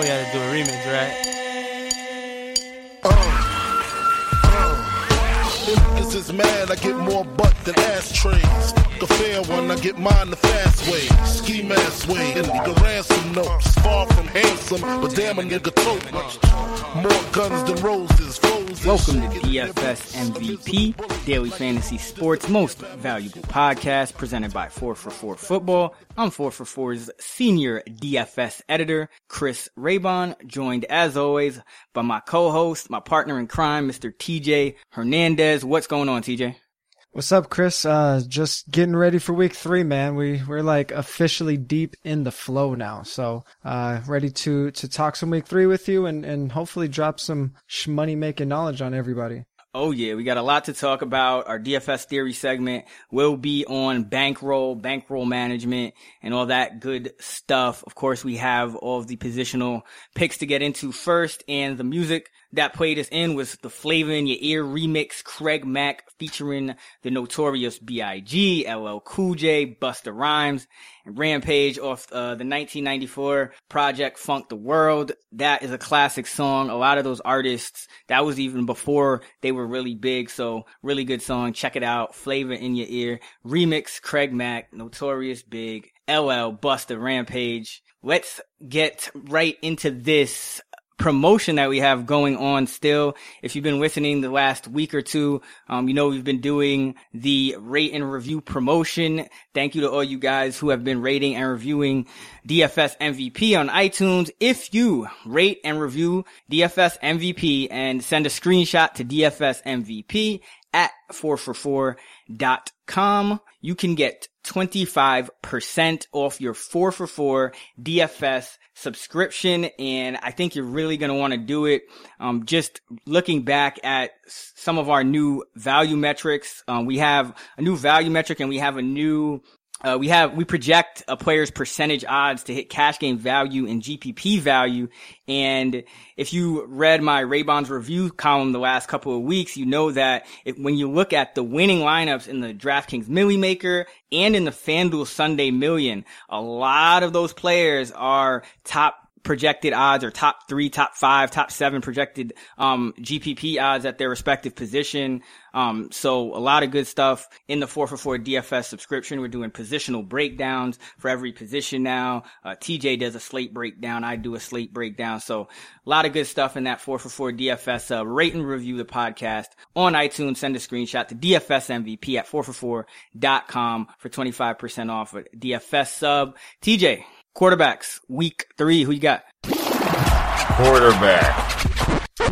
we had to do a remix, right? Niggas is mad, I get more butt than ashtrays. The fair one, I get mine the fast way. Ski mask way, and nigga ransom notes. Far from handsome, but damn a nigga tote much. More guns than roses, foes. Welcome to DFS MVP, Daily Fantasy Sports most valuable podcast presented by 4for4 Football. I'm 4for4's senior DFS editor, Chris Raybon, joined as always by my co-host, my partner in crime, Mr. TJ Hernandez. What's going on, TJ? What's up, Chris? Uh, just getting ready for week three, man. We we're like officially deep in the flow now, so uh, ready to to talk some week three with you and and hopefully drop some money making knowledge on everybody. Oh yeah, we got a lot to talk about. Our DFS theory segment will be on bankroll, bankroll management, and all that good stuff. Of course, we have all of the positional picks to get into first, and the music that played us in was the Flavor in Your Ear remix, Craig Mack featuring the notorious B.I.G., LL Cool J, Busta Rhymes, and Rampage off uh, the 1994 project Funk the World. That is a classic song. A lot of those artists, that was even before they were really big. So really good song. Check it out. Flavor in Your Ear remix, Craig Mack, Notorious Big, LL, Busta, Rampage. Let's get right into this promotion that we have going on still. If you've been listening the last week or two, um, you know, we've been doing the rate and review promotion. Thank you to all you guys who have been rating and reviewing DFS MVP on iTunes. If you rate and review DFS MVP and send a screenshot to DFS MVP at 4for4.com, you can get 25% off your 4 for 4 DFS subscription. And I think you're really going to want to do it. Um, just looking back at some of our new value metrics, um, we have a new value metric and we have a new uh, we have we project a player's percentage odds to hit cash game value and GPP value. And if you read my Raybon's review column the last couple of weeks, you know that if, when you look at the winning lineups in the DraftKings Milly Maker and in the FanDuel Sunday Million, a lot of those players are top projected odds or top three, top five, top seven projected um, GPP odds at their respective position. Um, so a lot of good stuff in the 4 for 4 DFS subscription. We're doing positional breakdowns for every position now. Uh, TJ does a slate breakdown. I do a slate breakdown. So a lot of good stuff in that 4 for 4 DFS. Uh, rate and review the podcast on iTunes. Send a screenshot to DFS MVP at 4for4.com for 25% off a DFS sub. TJ, quarterbacks, week three. Who you got? Quarterback.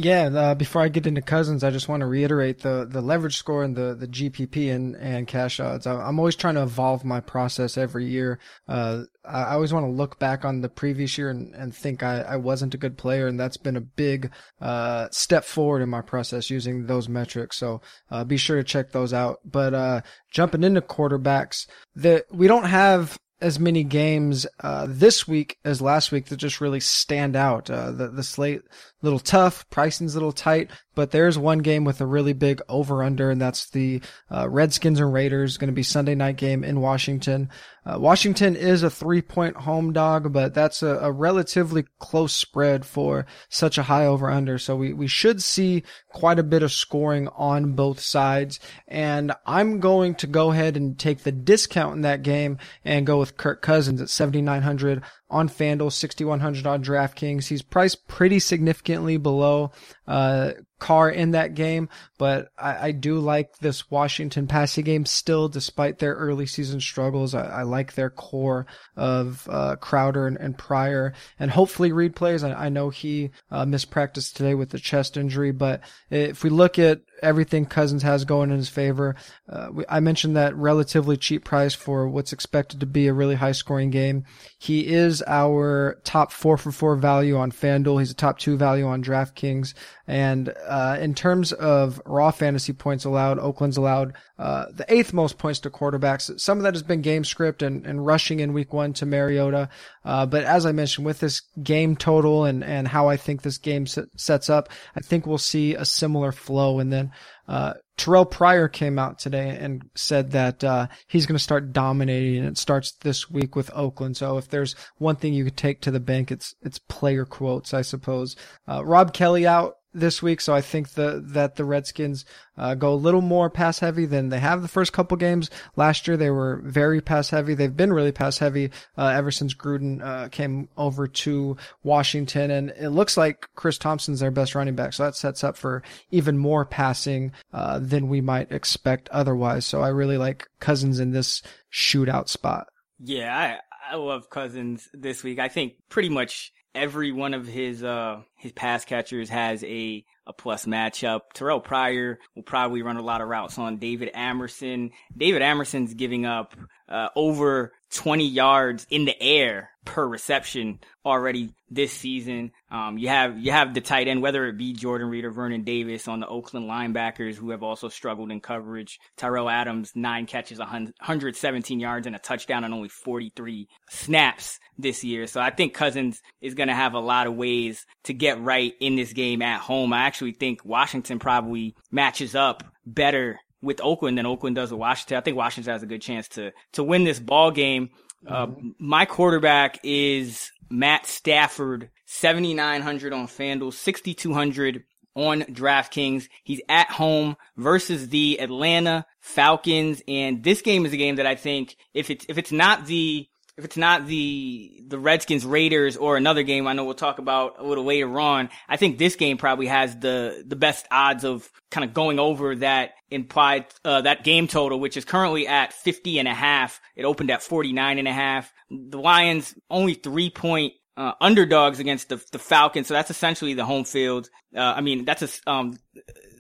Yeah, uh, before I get into Cousins, I just want to reiterate the, the leverage score and the, the GPP and, and cash odds. I, am always trying to evolve my process every year. Uh, I always want to look back on the previous year and, and think I, I wasn't a good player, and that's been a big uh, step forward in my process using those metrics. So uh, be sure to check those out. But uh, jumping into quarterbacks, that we don't have as many games uh, this week as last week that just really stand out. Uh, the the slate little tough, pricing's a little tight, but there's one game with a really big over under, and that's the uh, Redskins and Raiders. Going to be Sunday night game in Washington. Uh, Washington is a three point home dog, but that's a, a, relatively close spread for such a high over under. So we, we should see quite a bit of scoring on both sides. And I'm going to go ahead and take the discount in that game and go with Kirk Cousins at 7,900 on FanDuel, 6,100 on DraftKings. He's priced pretty significantly below uh, Carr in that game, but I, I, do like this Washington passing game still, despite their early season struggles. I, I like their core of uh, Crowder and, and, Pryor, and hopefully Reed plays. I, I know he uh, mispracticed today with the chest injury, but if we look at everything Cousins has going in his favor. Uh, we, I mentioned that relatively cheap price for what's expected to be a really high scoring game. He is our top four for four value on FanDuel. He's a top two value on DraftKings. And uh, in terms of raw fantasy points allowed, Oakland's allowed uh, the eighth most points to quarterbacks. Some of that has been game script and, and rushing in week one to Mariota. Uh, but as I mentioned, with this game total and, and how I think this game sets up, I think we'll see a similar flow. And then Uh, Terrelle Pryor came out today and said that uh, he's going to start dominating, and it starts this week with Oakland. So if there's one thing you could take to the bank, it's it's player quotes, I suppose. Uh, Rob Kelley out this week, so I think the, that the Redskins uh, go a little more pass heavy than they have the first couple games. Last year they were very pass heavy. They've been really pass heavy uh, ever since Gruden uh, came over to Washington, and it looks like Chris Thompson's their best running back, so that sets up for even more passing uh, than we might expect otherwise. So I really like Cousins in this shootout spot. Yeah, I, I love Cousins this week. I think pretty much every one of his uh his pass catchers has a a plus matchup. Terrelle Pryor will probably run a lot of routes on David Amerson. David Amerson's giving up uh, over 20 yards in the air per reception already this season. Um, you have you have the tight end, whether it be Jordan Reed or Vernon Davis on the Oakland linebackers who have also struggled in coverage. Tyrell Adams, nine catches, 117 yards and a touchdown on only 43 snaps this year. So I think Cousins is going to have a lot of ways to get right in this game at home. I actually think Washington probably matches up better with Oakland than Oakland does with Washington. I think Washington has a good chance to to win this ball game. Uh, mm-hmm. my quarterback is Matt Stafford, 7,900 on FanDuel, 6,200 on DraftKings. He's at home versus the Atlanta Falcons. And this game is a game that I think if it's, if it's not the, if it's not the the Redskins Raiders or another game I know we'll talk about a little later on, I think this game probably has the the best odds of kind of going over that implied uh, that game total which is currently at 50 and a half. It opened at 49 and a half. The Lions only 3 point uh, underdogs against the the Falcons, so that's essentially the home field. Uh, I mean, that's a um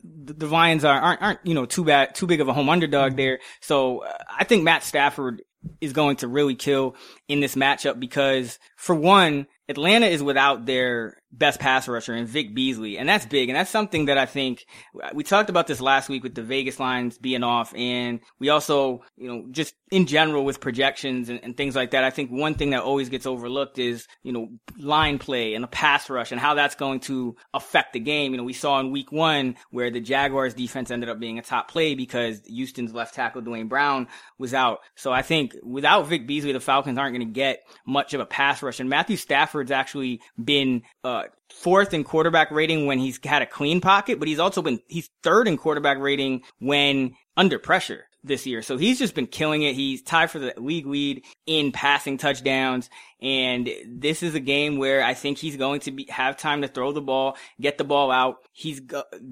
the, Lions are aren't aren't you know too bad too big of a home underdog there. So uh, I think Matt Stafford is going to really kill in this matchup because for one, Atlanta is without their best pass rusher in Vic Beasley. And that's big. And that's something that I think we talked about this last week with the Vegas lines being off. And we also, you know, just in general with projections and, and, things like that. I think one thing that always gets overlooked is, you know, line play and a pass rush and how that's going to affect the game. You know, we saw in week one where the Jaguars defense ended up being a top play because Houston's left tackle Duane Brown was out. So I think without Vic Beasley, the Falcons aren't going to get much of a pass rush. And Matthew Stafford's actually been, uh, fourth in quarterback rating when he's had a clean pocket, but he's also been, he's third in quarterback rating when under pressure this year. So he's just been killing it. He's tied for the league lead in passing touchdowns. And this is a game where I think he's going to be, have time to throw the ball, get the ball out. He's,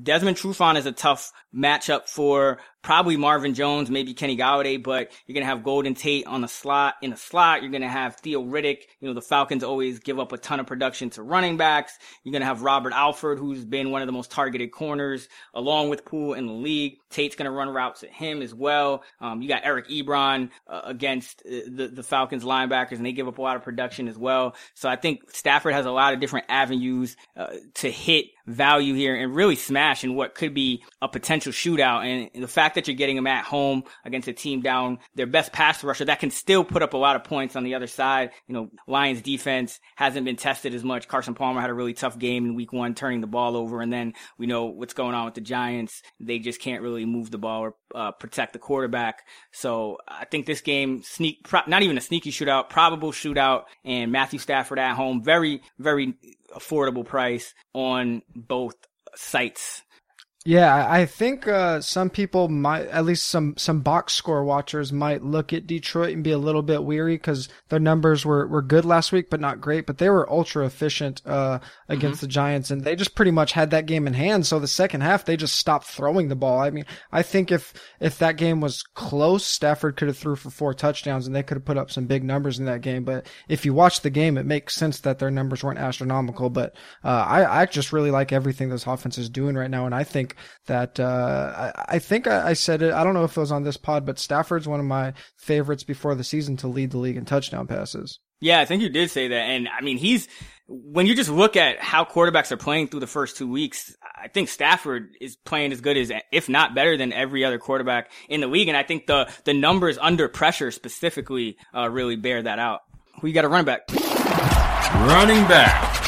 Desmond Trufant is a tough matchup for probably Marvin Jones, maybe Kenny Golladay, but you're going to have Golden Tate on the slot, in the slot. You're going to have Theo Riddick. You know, the Falcons always give up a ton of production to running backs. You're going to have Robert Alford, who's been one of the most targeted corners along with Poole in the league. Tate's going to run routes at him as well. Um, you got Eric Ebron uh, against uh, the, the Falcons linebackers and they give up a lot of production as well. So I think Stafford has a lot of different avenues uh, to hit value here and really smash in what could be a potential shootout. And the fact that you're getting them at home against a team down their best pass rusher that can still put up a lot of points on the other side. You know, Lions defense hasn't been tested as much. Carson Palmer had a really tough game in week one, turning the ball over. And then we know what's going on with the Giants. They just can't really move the ball or uh, protect the quarterback. So I think this game sneak, pro- not even a sneaky shootout, probable shootout and Matthew Stafford at home. Very, very affordable price on both sites yeah, I think uh, some people might, at least some some box score watchers, might look at Detroit and be a little bit weary because their numbers were, were good last week, but not great. But they were ultra efficient uh, against mm-hmm. the Giants, and they just pretty much had that game in hand. So the second half, they just stopped throwing the ball. I mean, I think if if that game was close, Stafford could have threw for four touchdowns, and they could have put up some big numbers in that game. But if you watch the game, it makes sense that their numbers weren't astronomical. But uh, I I just really like everything this offense is doing right now, and I think that uh, I, I, think I, I, said it. I don't know if it was on this pod, but Stafford's one of my favorites before the season to lead the league in touchdown passes. Yeah, I think you did say that, and I mean he's when you just look at how quarterbacks are playing through the first two weeks. I think Stafford is playing as good as, if not better than every other quarterback in the league, and I think the the numbers under pressure specifically uh, really bear that out. Who you got a running back? Running back.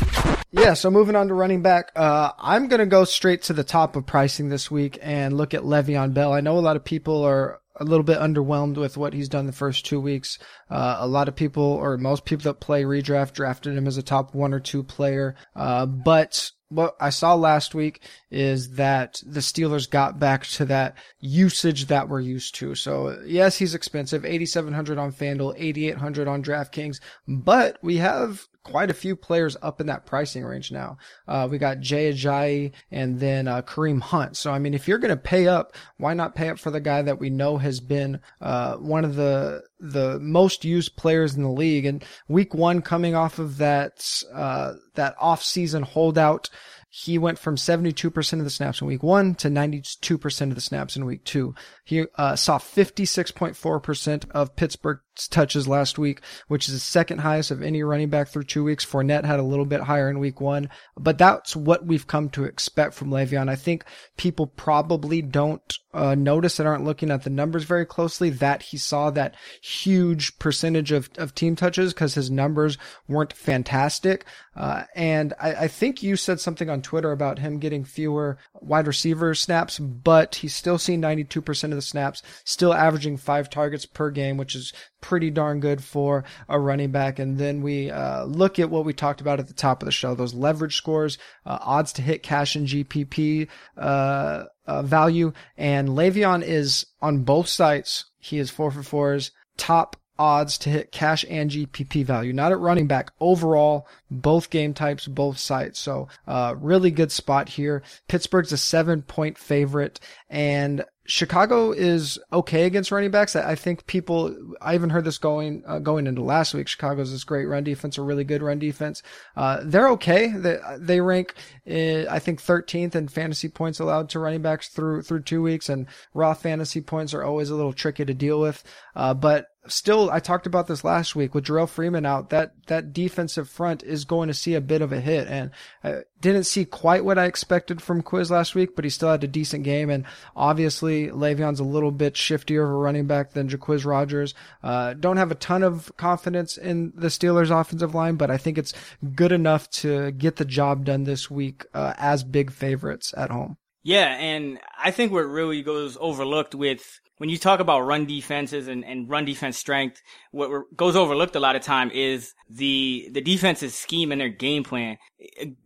Yeah, so moving on to running back, uh, I'm going to go straight to the top of pricing this week and look at Le'Veon Bell. I know a lot of people are a little bit underwhelmed with what he's done the first two weeks. Uh, a lot of people, or most people that play redraft, drafted him as a top one or two player. Uh, but what I saw last week is that the Steelers got back to that usage that we're used to. So yes, he's expensive, 8,700 on FanDuel, 8,800 on DraftKings, but we have quite a few players up in that pricing range now. Uh, we got Jay Ajayi and then uh, Kareem Hunt. So I mean, if you're going to pay up, why not pay up for the guy that we know has been uh, one of the the most used players in the league? And Week One, coming off of that uh, that off season holdout he went from 72% of the snaps in week one to 92% of the snaps in week two. He uh, saw 56.4% of Pittsburgh's touches last week, which is the second highest of any running back through two weeks. Fournette had a little bit higher in week one, but that's what we've come to expect from Le'Veon. I think people probably don't uh, notice and aren't looking at the numbers very closely that he saw that huge percentage of, of team touches because his numbers weren't fantastic. Uh, and I, I think you said something on Twitter about him getting fewer wide receiver snaps, but he's still seeing 92% of the snaps, still averaging five targets per game, which is pretty darn good for a running back. And then we uh, look at what we talked about at the top of the show, those leverage scores, uh, odds to hit cash and GPP uh, uh, value. And Le'Veon is on both sites. He is four for fours, top odds to hit cash and GPP value, not at running back overall, both game types, both sites. So, uh, really good spot here. Pittsburgh's a seven point favorite and Chicago is okay against running backs. I think people, I even heard this going, uh, going into last week. Chicago's this great run defense, a really good run defense. Uh, they're okay. They, they rank, uh, I think 13th in fantasy points allowed to running backs through, through two weeks and raw fantasy points are always a little tricky to deal with. Uh, but still, I talked about this last week with Jerrell Freeman out. That that defensive front is going to see a bit of a hit, and I didn't see quite what I expected from Quiz last week, but he still had a decent game. And obviously, Le'Veon's a little bit shiftier of a running back than Jacquizz Rodgers. Uh, don't have a ton of confidence in the Steelers' offensive line, but I think it's good enough to get the job done this week uh, as big favorites at home. Yeah, and I think what really goes overlooked with when you talk about run defenses and, and run defense strength, what goes overlooked a lot of time is the the defense's scheme and their game plan.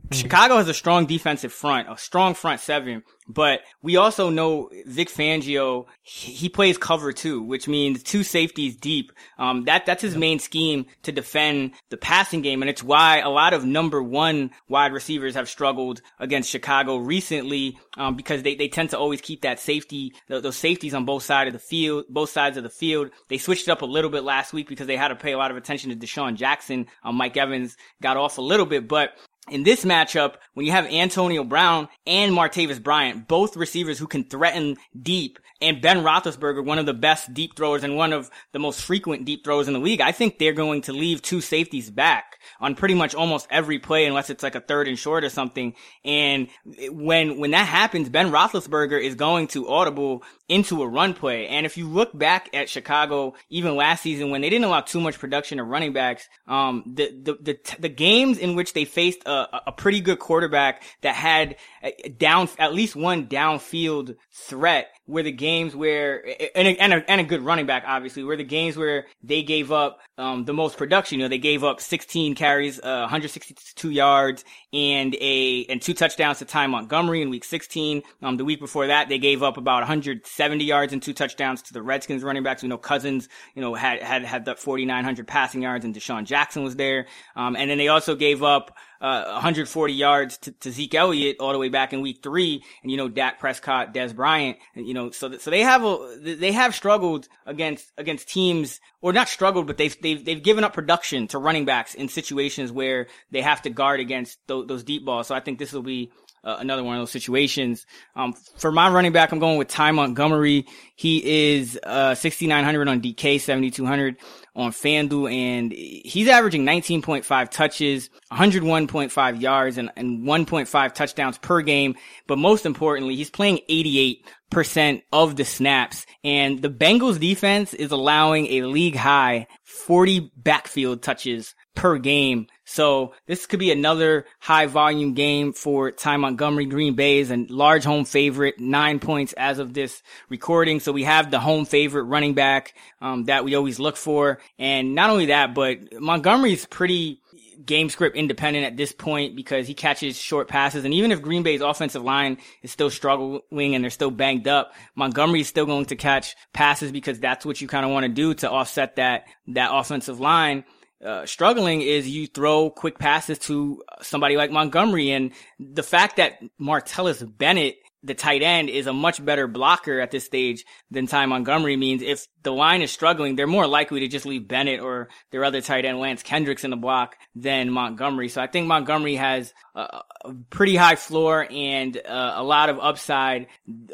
Mm-hmm. Chicago has a strong defensive front, a strong front seven, but we also know Vic Fangio, he plays cover two, which means two safeties deep. Um, that, that's his main scheme to defend the passing game. And it's why a lot of number one wide receivers have struggled against Chicago recently, um, because they, they tend to always keep that safety, those safeties on both sides of the field, both sides of the field. They switched it up a little bit last week because they had to pay a lot of attention to DeSean Jackson. Um, Mike Evans got off a little bit, but in this matchup, when you have Antonio Brown and Martavis Bryant, both receivers who can threaten deep, and Ben Roethlisberger, one of the best deep throwers and one of the most frequent deep throwers in the league, I think they're going to leave two safeties back on pretty much almost every play unless it's like a third and short or something. And when, when that happens, Ben Roethlisberger is going to audible into a run play. And if you look back at Chicago, even last season when they didn't allow too much production of running backs, um, the, the, the, the games in which they faced a, a pretty good quarterback that had down, at least one downfield threat were the games where, and a, and a, and a good running back, obviously, were the games where they gave up, um, the most production. You know, they gave up 16 carries, uh, 162 yards and a, and two touchdowns to Ty Montgomery in week 16. Um, the week before that, they gave up about 170 yards and two touchdowns to the Redskins running backs. You know Cousins, you know, had, had, had that 4,900 passing yards and DeSean Jackson was there. Um, and then they also gave up, uh, 140 yards to, to, Zeke Elliott all the way back in week three. And, you know, Dak Prescott, Dez Bryant, you know, so, so they have a, they have struggled against, against teams or not struggled, but they've, they've, they've given up production to running backs in situations where they have to guard against those, those deep balls. So I think this will be uh, another one of those situations. Um, for my running back, I'm going with Ty Montgomery. He is, uh, 6,900 on DK, 7,200 on FanDuel and he's averaging 19.5 touches, 101.5 yards and, and 1.5 touchdowns per game. But most importantly, he's playing 88 percent of the snaps. And the Bengals defense is allowing a league high 40 backfield touches per game. So this could be another high volume game for Ty Montgomery. Green Bay is a large home favorite, nine points as of this recording. So we have the home favorite running back, um, that we always look for. And not only that, but Montgomery's pretty, game script independent at this point because he catches short passes. And even if Green Bay's offensive line is still struggling and they're still banged up, Montgomery is still going to catch passes because that's what you kind of want to do to offset that, that offensive line. Uh, struggling is you throw quick passes to somebody like Montgomery. And the fact that Martellus Bennett the tight end is a much better blocker at this stage than Ty Montgomery means if the line is struggling, they're more likely to just leave Bennett or their other tight end Lance Kendricks in the block than Montgomery. So I think Montgomery has a, pretty high floor and uh, a lot of upside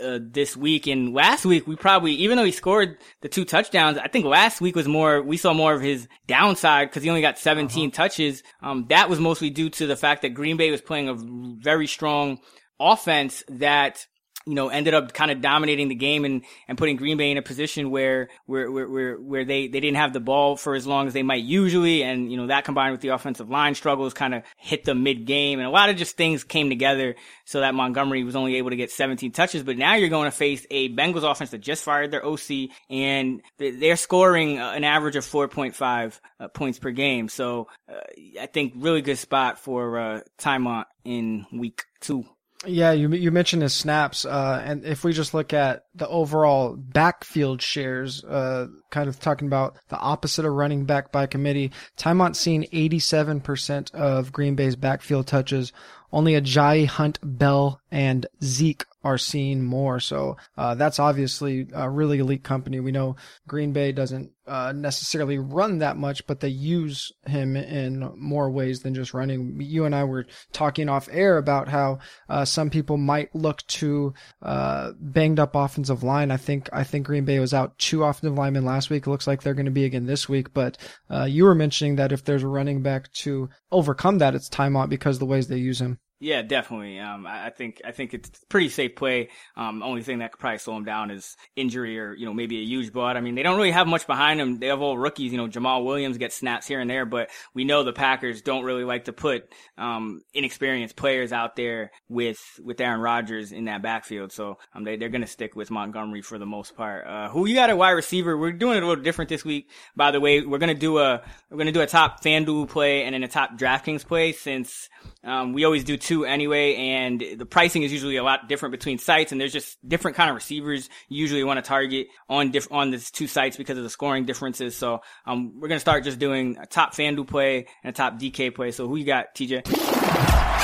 uh, this week. And last week we probably, even though he scored the two touchdowns, I think last week was more, we saw more of his downside because he only got 17 uh-huh. touches. Um, that was mostly due to the fact that Green Bay was playing a very strong offense that you know, ended up kind of dominating the game and, and putting Green Bay in a position where, where, where, where, they, they didn't have the ball for as long as they might usually. And, you know, that combined with the offensive line struggles kind of hit them mid game. And a lot of just things came together so that Montgomery was only able to get 17 touches. But now you're going to face a Bengals offense that just fired their OC and they're scoring an average of 4.5 uh, points per game. So, uh, I think really good spot for, uh, Tymont in week two. Yeah, you you mentioned his snaps, uh, and if we just look at the overall backfield shares, uh, kind of talking about the opposite of running back by committee, Tymont seen 87% of Green Bay's backfield touches. Only Ajayi, Hunt, Bell, and Zeke are seeing more. So uh, that's obviously a really elite company. We know Green Bay doesn't uh, necessarily run that much, but they use him in more ways than just running. You and I were talking off air about how uh, some people might look to uh, banged up offensive line. I think I think Green Bay was out two offensive linemen last week. It looks like they're going to be again this week. But uh, you were mentioning that if there's a running back to overcome that, it's Tymont because the ways they use him. Yeah, definitely. Um, I think I think it's pretty safe play. Um, only thing that could probably slow him down is injury or you know maybe a huge butt. I mean, they don't really have much behind them. They have all rookies. You know, Jamaal Williams gets snaps here and there, but we know the Packers don't really like to put um, inexperienced players out there with with Aaron Rodgers in that backfield. So um, they they're gonna stick with Montgomery for the most part. Uh, who you got a wide receiver? We're doing it a little different this week. By the way, we're gonna do a we're gonna do a top FanDuel play and then a top DraftKings play since um, we always do two anyway, and the pricing is usually a lot different between sites, and there's just different kind of receivers you usually want to target on diff- on these two sites because of the scoring differences. So um, we're gonna start just doing a top FanDuel play and a top DK play. So who you got, TJ?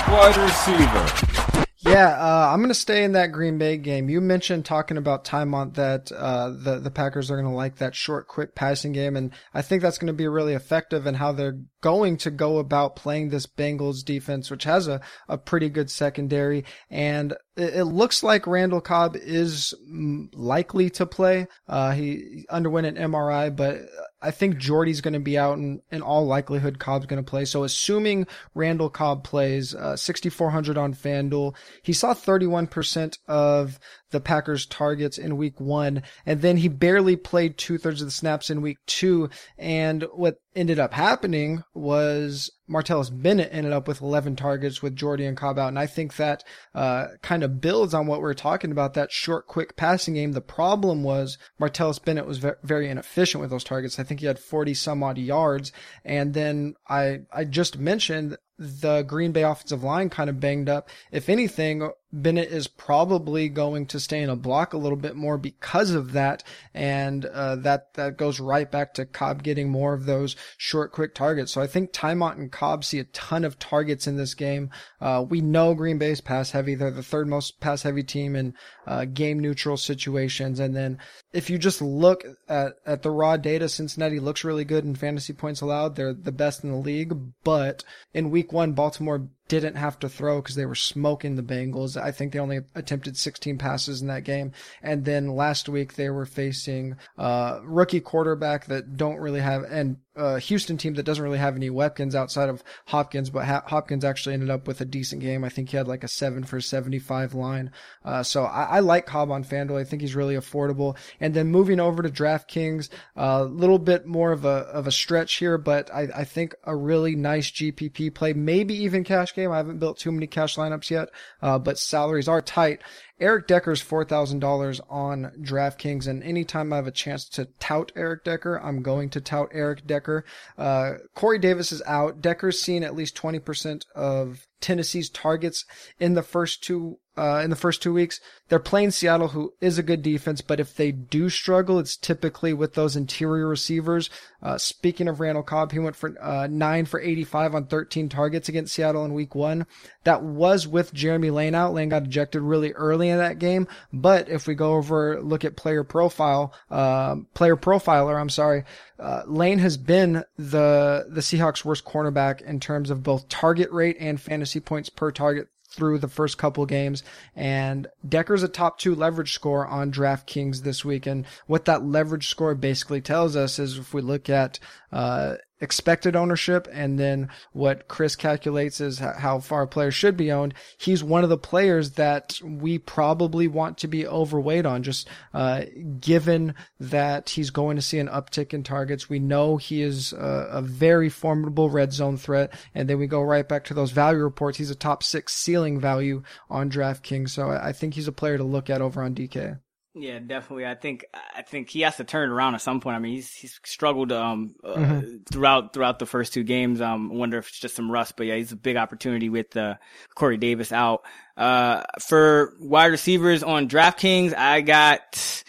Wide receiver. Yeah, uh, I'm going to stay in that Green Bay game. You mentioned talking about Tymont that uh, the the Packers are going to like that short, quick passing game, and I think that's going to be really effective in how they're going to go about playing this Bengals defense, which has a, a pretty good secondary. And it, looks like Randall Cobb is likely to play. Uh, he underwent an MRI, but I think Jordy's going to be out and in all likelihood Cobb's going to play. So assuming Randall Cobb plays, uh, 6,400 on FanDuel, he saw 31% of the Packers targets in week one. And then he barely played two thirds of the snaps in week two. And what ended up happening was Martellus Bennett ended up with 11 targets with Jordy and Cobb out. And I think that, uh, kind of builds on what we are talking about, that short, quick passing game. The problem was Martellus Bennett was very inefficient with those targets. I think he had 40 some odd yards. And then I, I just mentioned the Green Bay offensive line kind of banged up. If anything, Bennett is probably going to stay in a block a little bit more because of that, and uh, that that goes right back to Cobb getting more of those short, quick targets. So I think Tymont and Cobb see a ton of targets in this game. Uh, we know Green Bay's pass heavy; they're the third most pass heavy team in uh, game neutral situations. And then if you just look at at the raw data, Cincinnati looks really good in fantasy points allowed. They're the best in the league, but in week one, Baltimore didn't have to throw because they were smoking the Bengals. I think they only attempted 16 passes in that game. And then last week they were facing uh, rookie quarterback that don't really have and uh, Houston team that doesn't really have any weapons outside of Hopkins, but ha- Hopkins actually ended up with a decent game. I think he had like a seven for 75 line. Uh, so I, I, like Cobb on FanDuel. I think he's really affordable. And then moving over to DraftKings, a uh, little bit more of a, of a stretch here, but I, I think a really nice GPP play, maybe even cash game. I haven't built too many cash lineups yet, uh, but salaries are tight. Eric Decker's $4,000 on DraftKings, and anytime I have a chance to tout Eric Decker, I'm going to tout Eric Decker. Uh, Corey Davis is out. Decker's seen at least 20% of Tennessee's targets in the first two uh, in the first two weeks. They're playing Seattle, who is a good defense, but if they do struggle, it's typically with those interior receivers. Uh, speaking of Randall Cobb, he went for uh, nine for 85 on 13 targets against Seattle in week one. That was with Jeremy Lane out. Lane got ejected really early in that game. But if we go over, look at player profile, uh, player profiler, I'm sorry, uh, Lane has been the, the Seahawks worst cornerback in terms of both target rate and fantasy points per target through the first couple games. And Decker's a top two leverage score on DraftKings this week. And what that leverage score basically tells us is if we look at uh, expected ownership and then what Chris calculates is how far a player should be owned. He's one of the players that we probably want to be overweight on just uh, given that he's going to see an uptick in targets. We know he is a, a, very formidable red zone threat. And then we go right back to those value reports. He's a top six ceiling value on DraftKings. So I think he's a player to look at over on DK. Yeah, definitely. I think I think he has to turn it around at some point. I mean, he's he's struggled um uh, mm-hmm. throughout throughout the first two games. Um, I wonder if it's just some rust, but yeah, he's a big opportunity with uh, Corey Davis out. Uh, for wide receivers on DraftKings, I got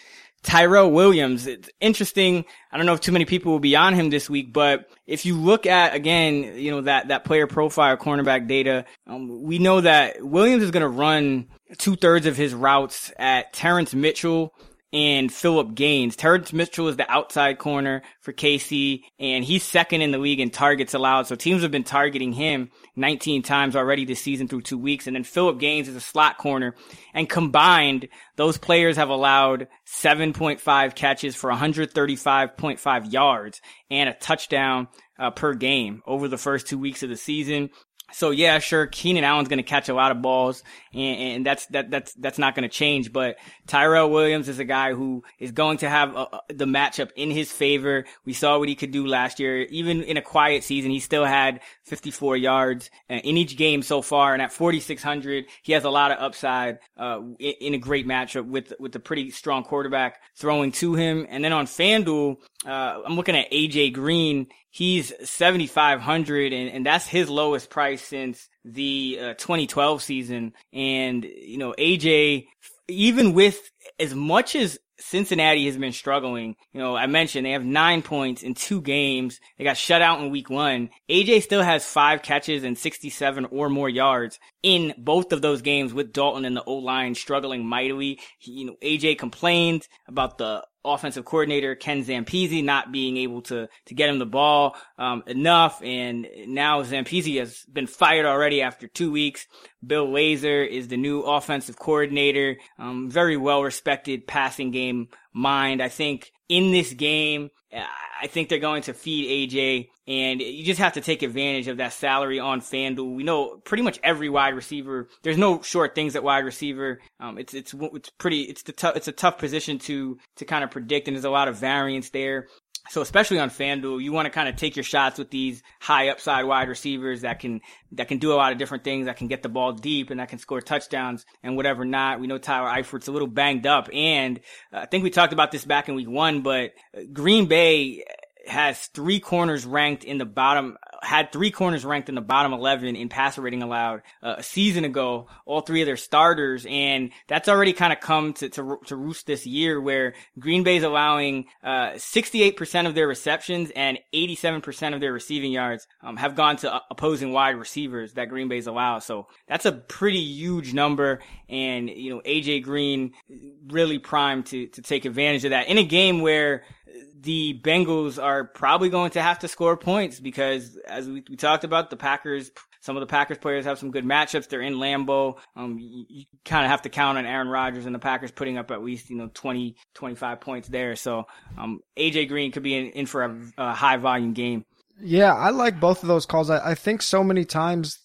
Tyrell Williams. It's interesting. I don't know if too many people will be on him this week, but if you look at again, you know that that player profile cornerback data, um, we know that Williams is going to run two thirds of his routes at Terrance Mitchell and Philip Gaines. Terrance Mitchell is the outside corner for KC, and he's second in the league in targets allowed. So teams have been targeting him 19 times already this season through two weeks. And then Philip Gaines is a slot corner. And combined, those players have allowed 7.5 catches for 135.5 yards and a touchdown uh, per game over the first two weeks of the season. So yeah, sure, Keenan Allen's going to catch a lot of balls, and, and that's that that's that's not going to change. But Tyrell Williams is a guy who is going to have a, uh, uh, the matchup in his favor. We saw what he could do last year. Even in a quiet season, he still had 54 yards uh, in each game so far, and at 4600, he has a lot of upside uh, in, in, a great matchup with with a pretty strong quarterback throwing to him. And then on FanDuel, uh, I'm looking at AJ Green he's 7,500 and, and that's his lowest price since the uh, 2012 season. And, you know, AJ, even with as much as Cincinnati has been struggling. You know, I mentioned they have nine points in two games. They got shut out in week one. AJ still has five catches and 67 or more yards in both of those games with Dalton and the O line struggling mightily. He, you know, AJ complained about the offensive coordinator Ken Zampese not being able to to get him the ball um, enough, and now Zampese has been fired already after two weeks. Bill Lazor is the new offensive coordinator, um, very well respected passing game mind. I think in this game, I think they're going to feed AJ, and you just have to take advantage of that salary on FanDuel. We know pretty much every wide receiver. There's no short things at wide receiver. Um, it's it's it's pretty. It's the tough. It's a tough position to to kind of predict, and there's a lot of variance there. So especially on FanDuel, you want to kind of take your shots with these high upside wide receivers that can that can do a lot of different things, that can get the ball deep and that can score touchdowns and whatever not. We know Tyler Eifert's a little banged up, and uh, I think we talked about this back in week one, but uh, Green Bay has three corners ranked in the bottom had three corners ranked in the bottom 11 in passer rating allowed uh, a season ago, all three of their starters. And that's already kind of come to, to, to, roost this year where Green Bay's allowing, uh, 68% of their receptions and 87% of their receiving yards, um, have gone to opposing wide receivers that Green Bay's allow. So that's a pretty huge number. And, you know, AJ Green really primed to, to take advantage of that in a game where the Bengals are probably going to have to score points because, as we, we talked about, the Packers some of the Packers players have some good matchups. They're in Lambeau. Um, you, you kind of have to count on Aaron Rodgers and the Packers putting up at least, you know, 20, 25 points there. So, um, AJ Green could be in, in for a, a high volume game. Yeah, I like both of those calls. I, I think so many times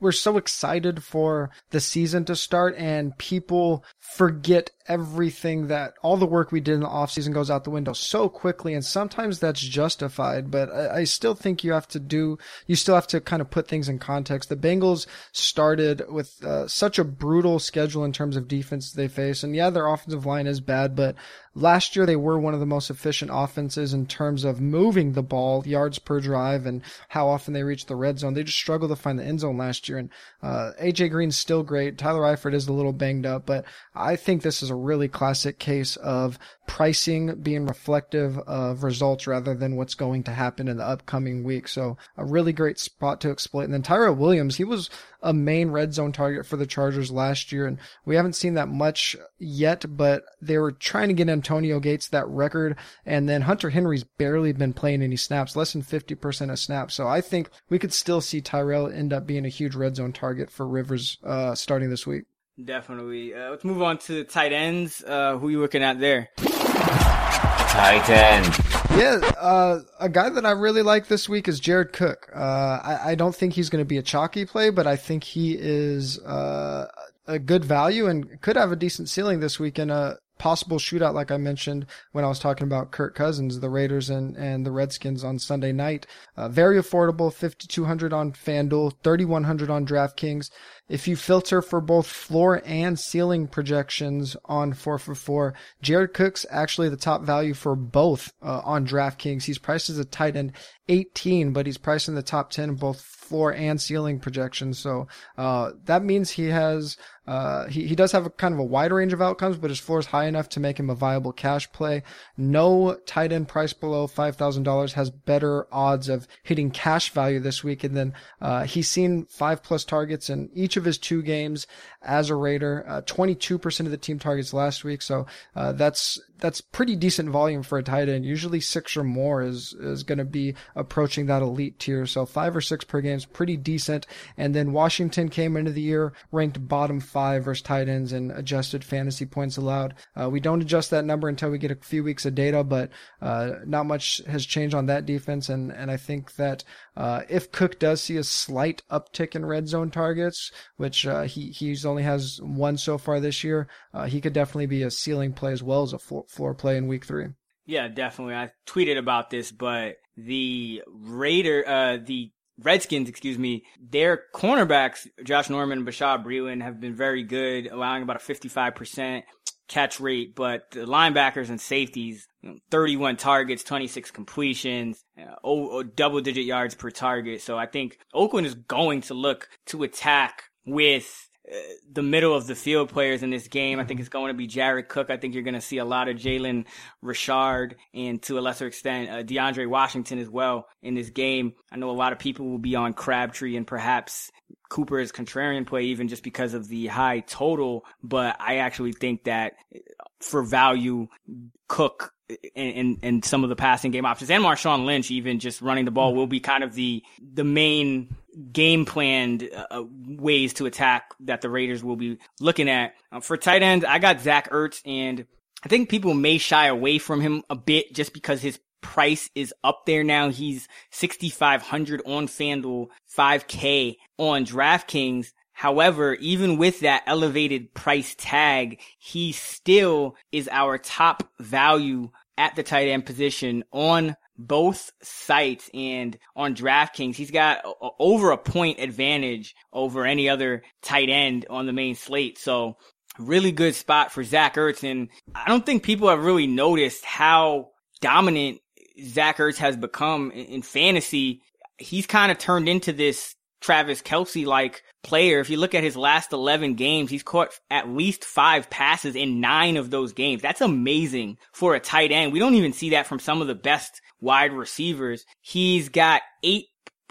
we're so excited for the season to start and people forget everything that all the work we did in the offseason goes out the window so quickly and sometimes that's justified but I, I, still think you have to do you still have to kind of put things in context. The bengals started with uh, such a brutal schedule in terms of defense they face and yeah their offensive line is bad but last year they were one of the most efficient offenses in terms of moving the ball yards per drive and how often they reach the red zone. They just struggled to find the end zone last year and uh, aj green's still great. Tyler eifert is a little banged up but i think this is a really classic case of pricing being reflective of results rather than what's going to happen in the upcoming week. So a really great spot to exploit. And then Tyrell Williams, he was a main red zone target for the Chargers last year, and we haven't seen that much yet, but they were trying to get Antonio Gates that record, and then Hunter Henry's barely been playing any snaps, less than 50% of snaps. So I think we could still see Tyrell end up being a huge red zone target for Rivers uh, starting this week. Definitely. Uh, let's move on to tight ends. Uh, who are you looking at there? Tight end. Yeah, uh, a guy that I really like this week is Jared Cook. Uh, I, I, don't think he's going to be a chalky play, but I think he is uh, a good value and could have a decent ceiling this week in a possible shootout, like I mentioned when I was talking about Kirk Cousins, the Raiders and, and the Redskins on Sunday night. Uh, very affordable, 5200 on FanDuel, 3100 on DraftKings. If you filter for both floor and ceiling projections on 4 for 4, Jared Cook's actually the top value for both uh, on DraftKings. He's priced as a tight end 18, but he's priced in the top 10 both floor and ceiling projections. So uh, that means he has uh, he, he does have a kind of a wide range of outcomes, but his floor is high enough to make him a viable cash play. No tight end price below $5,000 has better odds of hitting cash value this week. And then, uh, he's seen five plus targets in each of his two games as a Raider, uh, 22% of the team targets last week. So, uh, that's, that's pretty decent volume for a tight end. Usually six or more is, is going to be approaching that elite tier. So five or six per game is pretty decent. And then Washington came into the year ranked bottom five versus tight ends and adjusted fantasy points allowed. Uh, we don't adjust that number until we get a few weeks of data, but uh, not much has changed on that defense. And, and I think that uh, if Cook does see a slight uptick in red zone targets, which uh, he he's only has one so far this year, uh, he could definitely be a ceiling play as well as a floor, floor play in week three. Yeah, definitely. I tweeted about this, but the Raider, uh, the Redskins, excuse me, their cornerbacks, Josh Norman and Bashaud Breeland, have been very good, allowing about a 55% catch rate, but the linebackers and safeties, you know, 31 targets, 26 completions, uh, double digit yards per target. So I think Oakland is going to look to attack with the middle of the field players in this game. I think it's going to be Jared Cook. I think you're going to see a lot of Jalen Richard and to a lesser extent, uh, DeAndre Washington as well in this game. I know a lot of people will be on Crabtree and perhaps Cooper's contrarian play even just because of the high total. But I actually think that for value, Cook and, and, some of the passing game options and Marshawn Lynch even just running the ball will be kind of the the main game planned uh, ways to attack that the Raiders will be looking at. Uh, for tight end, I got Zach Ertz and I think people may shy away from him a bit just because his price is up there now. He's 6,500 on FanDuel, 5K on DraftKings. However, even with that elevated price tag, he still is our top value at the tight end position on both sites and on DraftKings. He's got a, over a point advantage over any other tight end on the main slate. So really good spot for Zach Ertz. And I don't think people have really noticed how dominant Zach Ertz has become in, in fantasy. He's kind of turned into this Travis Kelce like player. If you look at his last 11 games, he's caught at least five passes in nine of those games. That's amazing for a tight end. We don't even see that from some of the best wide receivers. He's got eight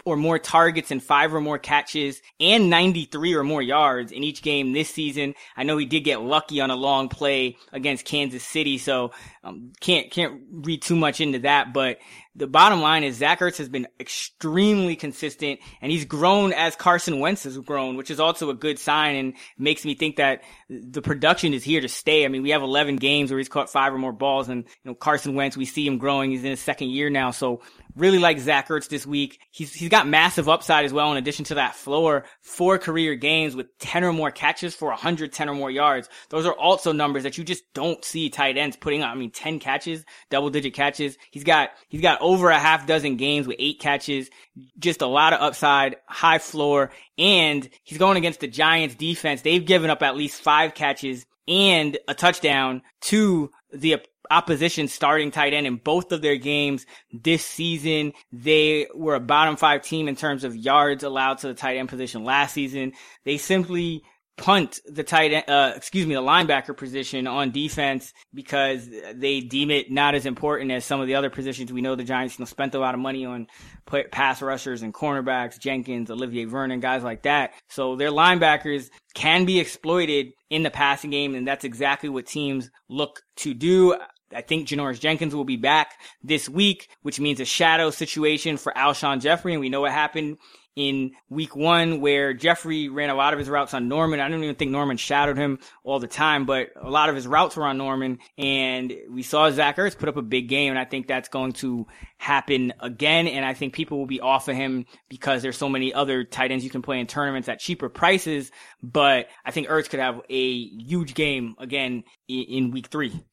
or more targets and five or more catches and 93 or more yards in each game this season. I know he did get lucky on a long play against Kansas City, so um, can't can't read too much into that. But the bottom line is Zach Ertz has been extremely consistent and he's grown as Carson Wentz has grown, which is also a good sign and makes me think that the production is here to stay. I mean, we have 11 games where he's caught five or more balls and, you know, Carson Wentz, we see him growing. He's in his second year now. So really like Zach Ertz this week. He's, he's got massive upside as well in addition to that floor. Four career games with 10 or more catches for 110 or more yards. Those are also numbers that you just don't see tight ends putting up. I mean, 10 catches, double digit catches. He's got, he's got over a half dozen games with eight catches, just a lot of upside, high floor, and he's going against the Giants defense. They've given up at least five catches and a touchdown to the opposition starting tight end in both of their games this season. They were a bottom five team in terms of yards allowed to the tight end position last season. They simply punt the tight end, uh, excuse me, the linebacker position on defense because they deem it not as important as some of the other positions. We know the Giants you know, spent a lot of money on pass rushers and cornerbacks, Jenkins, Olivier Vernon, guys like that. So their linebackers can be exploited in the passing game, and that's exactly what teams look to do. I think Janoris Jenkins will be back this week, which means a shadow situation for Alshon Jeffery. And we know what happened in week one where Jeffery ran a lot of his routes on Norman. I don't even think Norman shadowed him all the time, but a lot of his routes were on Norman. And we saw Zach Ertz put up a big game. And I think that's going to happen again. And I think people will be off of him because there's so many other tight ends you can play in tournaments at cheaper prices. But I think Ertz could have a huge game again in, in week three.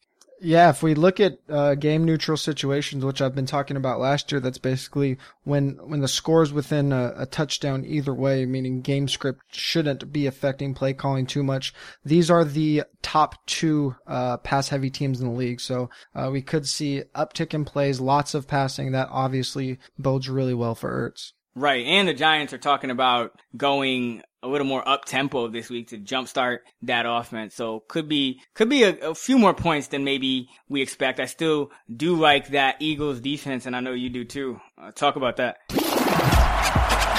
Yeah, if we look at uh, game neutral situations, which I've been talking about last year, that's basically when when the score is within a, a, touchdown either way, meaning game script shouldn't be affecting play calling too much. These are the top two uh, pass heavy teams in the league, so uh, we could see uptick in plays, lots of passing. That obviously bodes really well for Ertz. Right, and the Giants are talking about going a little more up tempo this week to jumpstart that offense. So could be could be a, a, few more points than maybe we expect. I still do like that Eagles defense, and I know you do too. Uh, talk about that.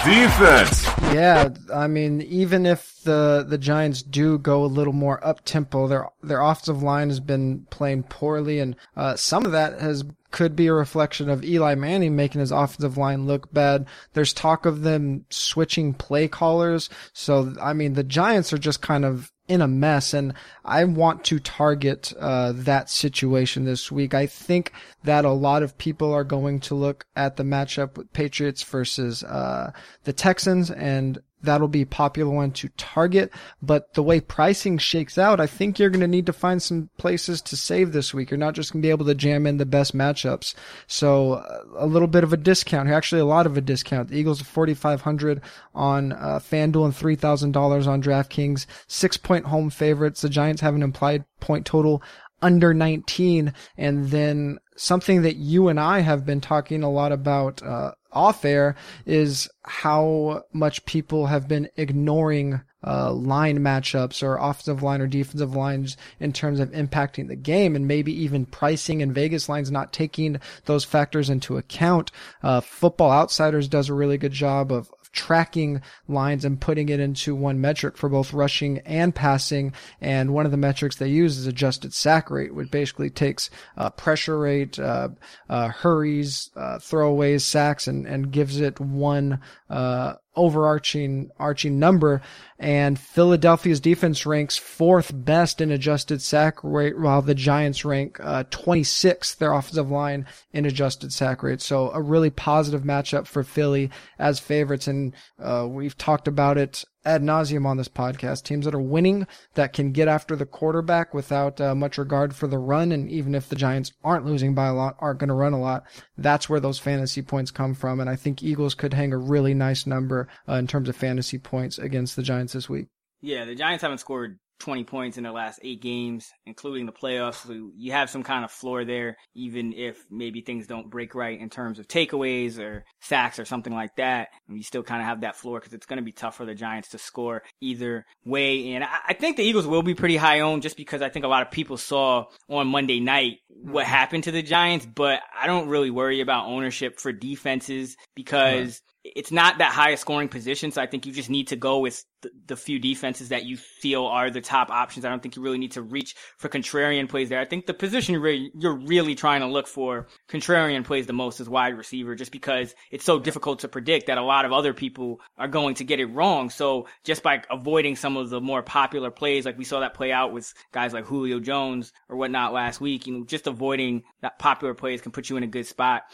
Defense. Yeah, I mean, even if the the Giants do go a little more up tempo, their their offensive line has been playing poorly, and uh, some of that has could be a reflection of Eli Manning making his offensive line look bad. There's talk of them switching play callers. So, I mean, the Giants are just kind of in a mess and I want to target uh, that situation this week. I think that a lot of people are going to look at the matchup with Patriots versus uh, the Texans and that'll be a popular one to target. But the way pricing shakes out, I think you're going to need to find some places to save this week. You're not just going to be able to jam in the best matchups. So uh, a little bit of a discount actually a lot of a discount. The Eagles are 4,500 on uh, FanDuel and $3,000 on DraftKings. Six point home favorites. The Giants have an implied point total under 19. And then something that you and I have been talking a lot about, uh, off air is how much people have been ignoring uh, line matchups or offensive line or defensive lines in terms of impacting the game and maybe even pricing and Vegas lines not taking those factors into account. Uh, Football Outsiders does a really good job of tracking lines and putting it into one metric for both rushing and passing. And one of the metrics they use is adjusted sack rate, which basically takes uh, pressure rate, uh, uh, hurries, uh, throwaways, sacks, and, and gives it one uh, overarching arching number and Philadelphia's defense ranks fourth best in adjusted sack rate while the Giants rank uh, 26th their offensive line in adjusted sack rate. So a really positive matchup for Philly as favorites and uh, we've talked about it ad nauseum on this podcast. Teams that are winning that can get after the quarterback without uh, much regard for the run, and even if the Giants aren't losing by a lot, aren't going to run a lot. That's where those fantasy points come from, and I think Eagles could hang a really nice number uh, in terms of fantasy points against the Giants this week. Yeah, the Giants haven't scored 20 points in their last eight games, including the playoffs. So you have some kind of floor there, even if maybe things don't break right in terms of takeaways or sacks or something like that. You still kind of have that floor because it's going to be tough for the Giants to score either way. And I, think the Eagles will be pretty high owned just because I think a lot of people saw on Monday night what mm-hmm. happened to the Giants, but I don't really worry about ownership for defenses because it's not that high a scoring position. So I think you just need to go with the, the, few defenses that you feel are the top options. I don't think you really need to reach for contrarian plays there. I think the position where you're really trying to look for contrarian plays the most is wide receiver, just because it's so difficult to predict that a lot of other people are going to get it wrong. So just by avoiding some of the more popular plays, like we saw that play out with guys like Julio Jones or whatnot last week, you know, just avoiding that popular plays can put you in a good spot.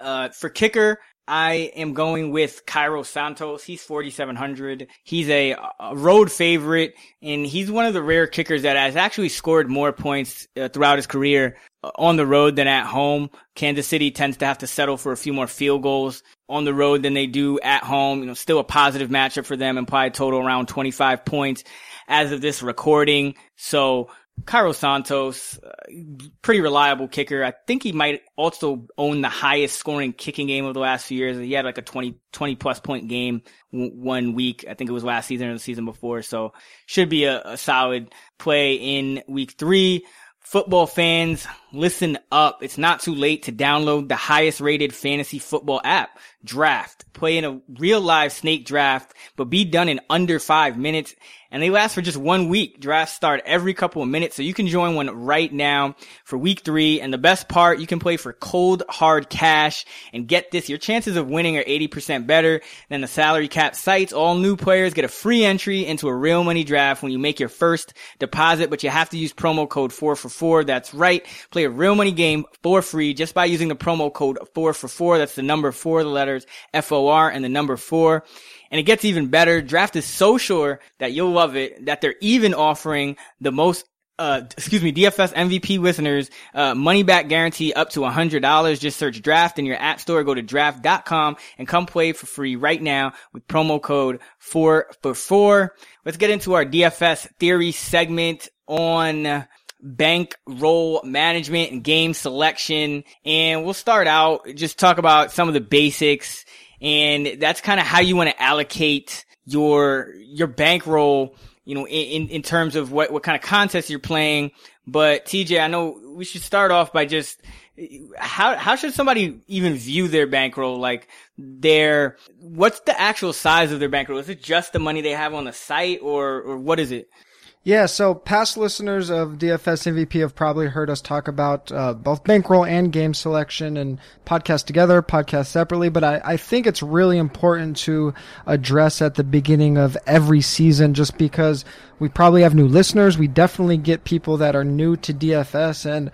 Uh, for kicker, I am going with Cairo Santos. He's 4,700. He's a, a, road favorite and he's one of the rare kickers that has actually scored more points uh, throughout his career uh, on the road than at home. Kansas City tends to have to settle for a few more field goals on the road than they do at home. You know, still a positive matchup for them and probably total around 25 points as of this recording. So Cairo Santos, uh, pretty reliable kicker. I think he might also own the highest scoring kicking game of the last few years. He had like a 20, 20 plus point game one week. I think it was last season or the season before. So should be a, a solid play in week three. Football fans, listen up. It's not too late to download the highest rated fantasy football app, Draft. Play in a real live snake draft, but be done in under five minutes and they last for just one week. Drafts start every couple of minutes, so you can join one right now for week three. And the best part, you can play for cold, hard cash. And get this, your chances of winning are 80% better than the salary cap sites. All new players get a free entry into a real money draft when you make your first deposit, but you have to use promo code 4 for 4. That's right. Play a real money game for free just by using the promo code 4 for 4. That's the number 4, the letters F-O-R and the number 4. And it gets even better. Draft is so sure that you'll love it that they're even offering the most uh, excuse me, DFS MVP listeners, uh, money back guarantee up to $100. Just search draft in your app store, go to draft.com and come play for free right now with promo code 4 for 4. Let's get into our DFS theory segment on bank roll management and game selection. And we'll start out, just talk about some of the basics and that's kind of how you want to allocate your your bankroll. You know, in in terms of what what kind of contest you're playing. But TJ, I know we should start off by just how how should somebody even view their bankroll? Like their what's the actual size of their bankroll? Is it just the money they have on the site, or or what is it? Yeah, so past listeners of DFS MVP have probably heard us talk about uh, both bankroll and game selection and podcast together, podcast separately, but I, I think it's really important to address at the beginning of every season just because we probably have new listeners. We definitely get people that are new to DFS and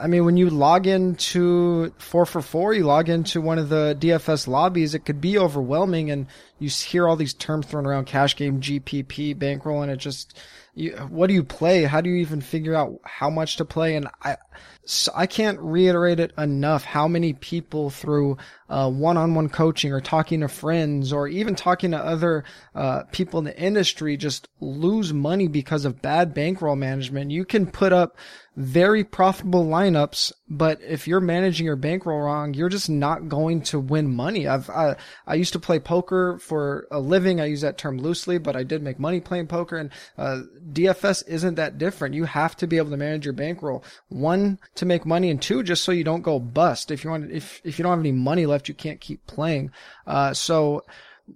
I mean, when you log into four for four, you log into one of the DFS lobbies, it could be overwhelming and you hear all these terms thrown around cash game, GPP, bankroll, and it just, you, what do you play? How do you even figure out how much to play? And I, so I can't reiterate it enough how many people through uh, one-on-one coaching or talking to friends or even talking to other uh, people in the industry just lose money because of bad bankroll management. You can put up very profitable lineups, but if you're managing your bankroll wrong, you're just not going to win money. I've I, I used to play poker for a living. I use that term loosely, but I did make money playing poker. And uh, DFS isn't that different. You have to be able to manage your bankroll. One to make money, and two just so you don't go bust. If you want, if if you don't have any money left, you can't keep playing. Uh, so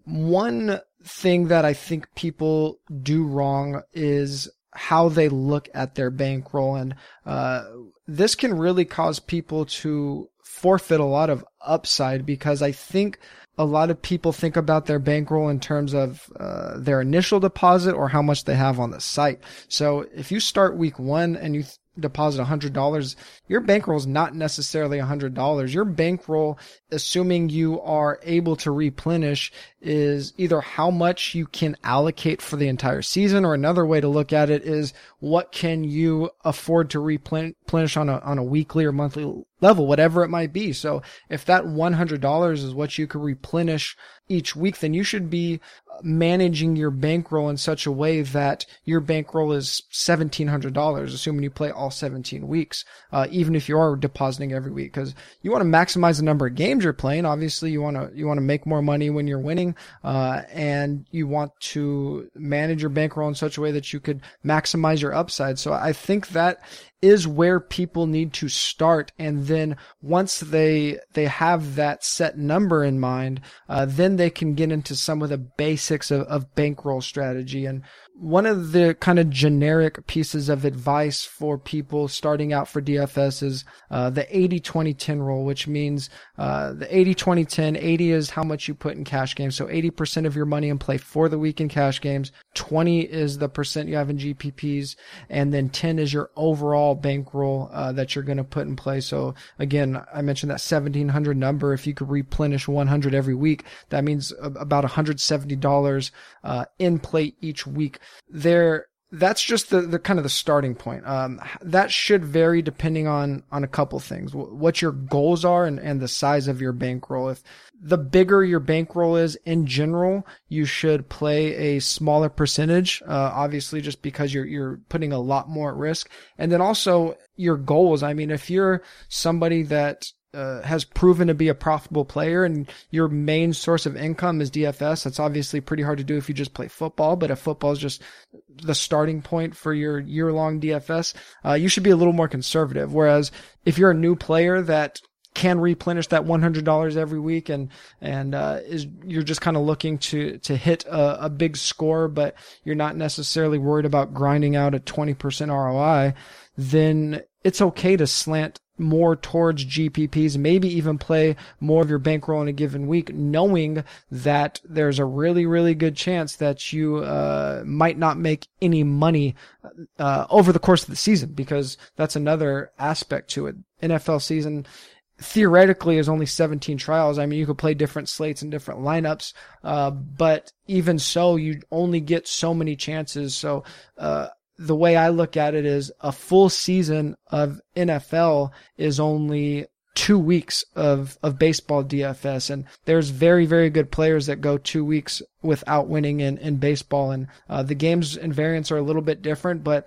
one thing that I think people do wrong is how they look at their bankroll. And uh, this can really cause people to forfeit a lot of upside because I think a lot of people think about their bankroll in terms of uh, their initial deposit or how much they have on the site. So if you start week one and you th- deposit $100, your bankroll is not necessarily $100. Your bankroll, assuming you are able to replenish, is either how much you can allocate for the entire season, or another way to look at it is what can you afford to replenish on a, on a weekly or monthly level, whatever it might be. So if that $100 is what you could replenish each week, then you should be managing your bankroll in such a way that your bankroll is $1,700, assuming you play all 17 weeks, uh, even if you are depositing every week, because you want to maximize the number of games you're playing. Obviously, you want to, you want to make more money when you're winning, uh, and you want to manage your bankroll in such a way that you could maximize your upside. So I think that is where people need to start. And then once they, they have that set number in mind, uh, then they can get into some of the basics of, of bankroll strategy. And one of the kind of generic pieces of advice for people starting out for DFS is uh, the 80 20 10 rule, which means uh, the 80 20 10. 80 is how much you put in cash games. So 80% of your money in play for the week in cash games. 20 is the percent you have in GPPs. And then 10 is your overall bankroll uh, that you're going to put in play. So again, I mentioned that 1700 number. If you could replenish 100 every week, that means about $170 uh, in play each week there that's just the, the kind of the starting point. Um, that should vary depending on, on a couple things, what your goals are and, and the size of your bankroll. If the bigger your bankroll is in general, you should play a smaller percentage, uh, obviously just because you're, you're putting a lot more at risk. And then also your goals. I mean, if you're somebody that uh, has proven to be a profitable player and your main source of income is DFS, that's obviously pretty hard to do if you just play football. But if football is just the starting point for your year long DFS, uh, you should be a little more conservative. Whereas if you're a new player that can replenish that $100 every week and, and, uh, is, you're just kind of looking to, to hit a, a big score, but you're not necessarily worried about grinding out a 20% ROI, then it's okay to slant more towards GPPs, maybe even play more of your bankroll in a given week, knowing that there's a really, really good chance that you uh, might not make any money uh, over the course of the season, because that's another aspect to it. NFL season theoretically is only 17 trials. I mean, you could play different slates and different lineups, uh, but even so, you only get so many chances. So, uh, the way I look at it is a full season of NFL is only two weeks of, of baseball DFS. And there's very, very good players that go two weeks without winning in, in baseball. And uh, the games and variants are a little bit different, but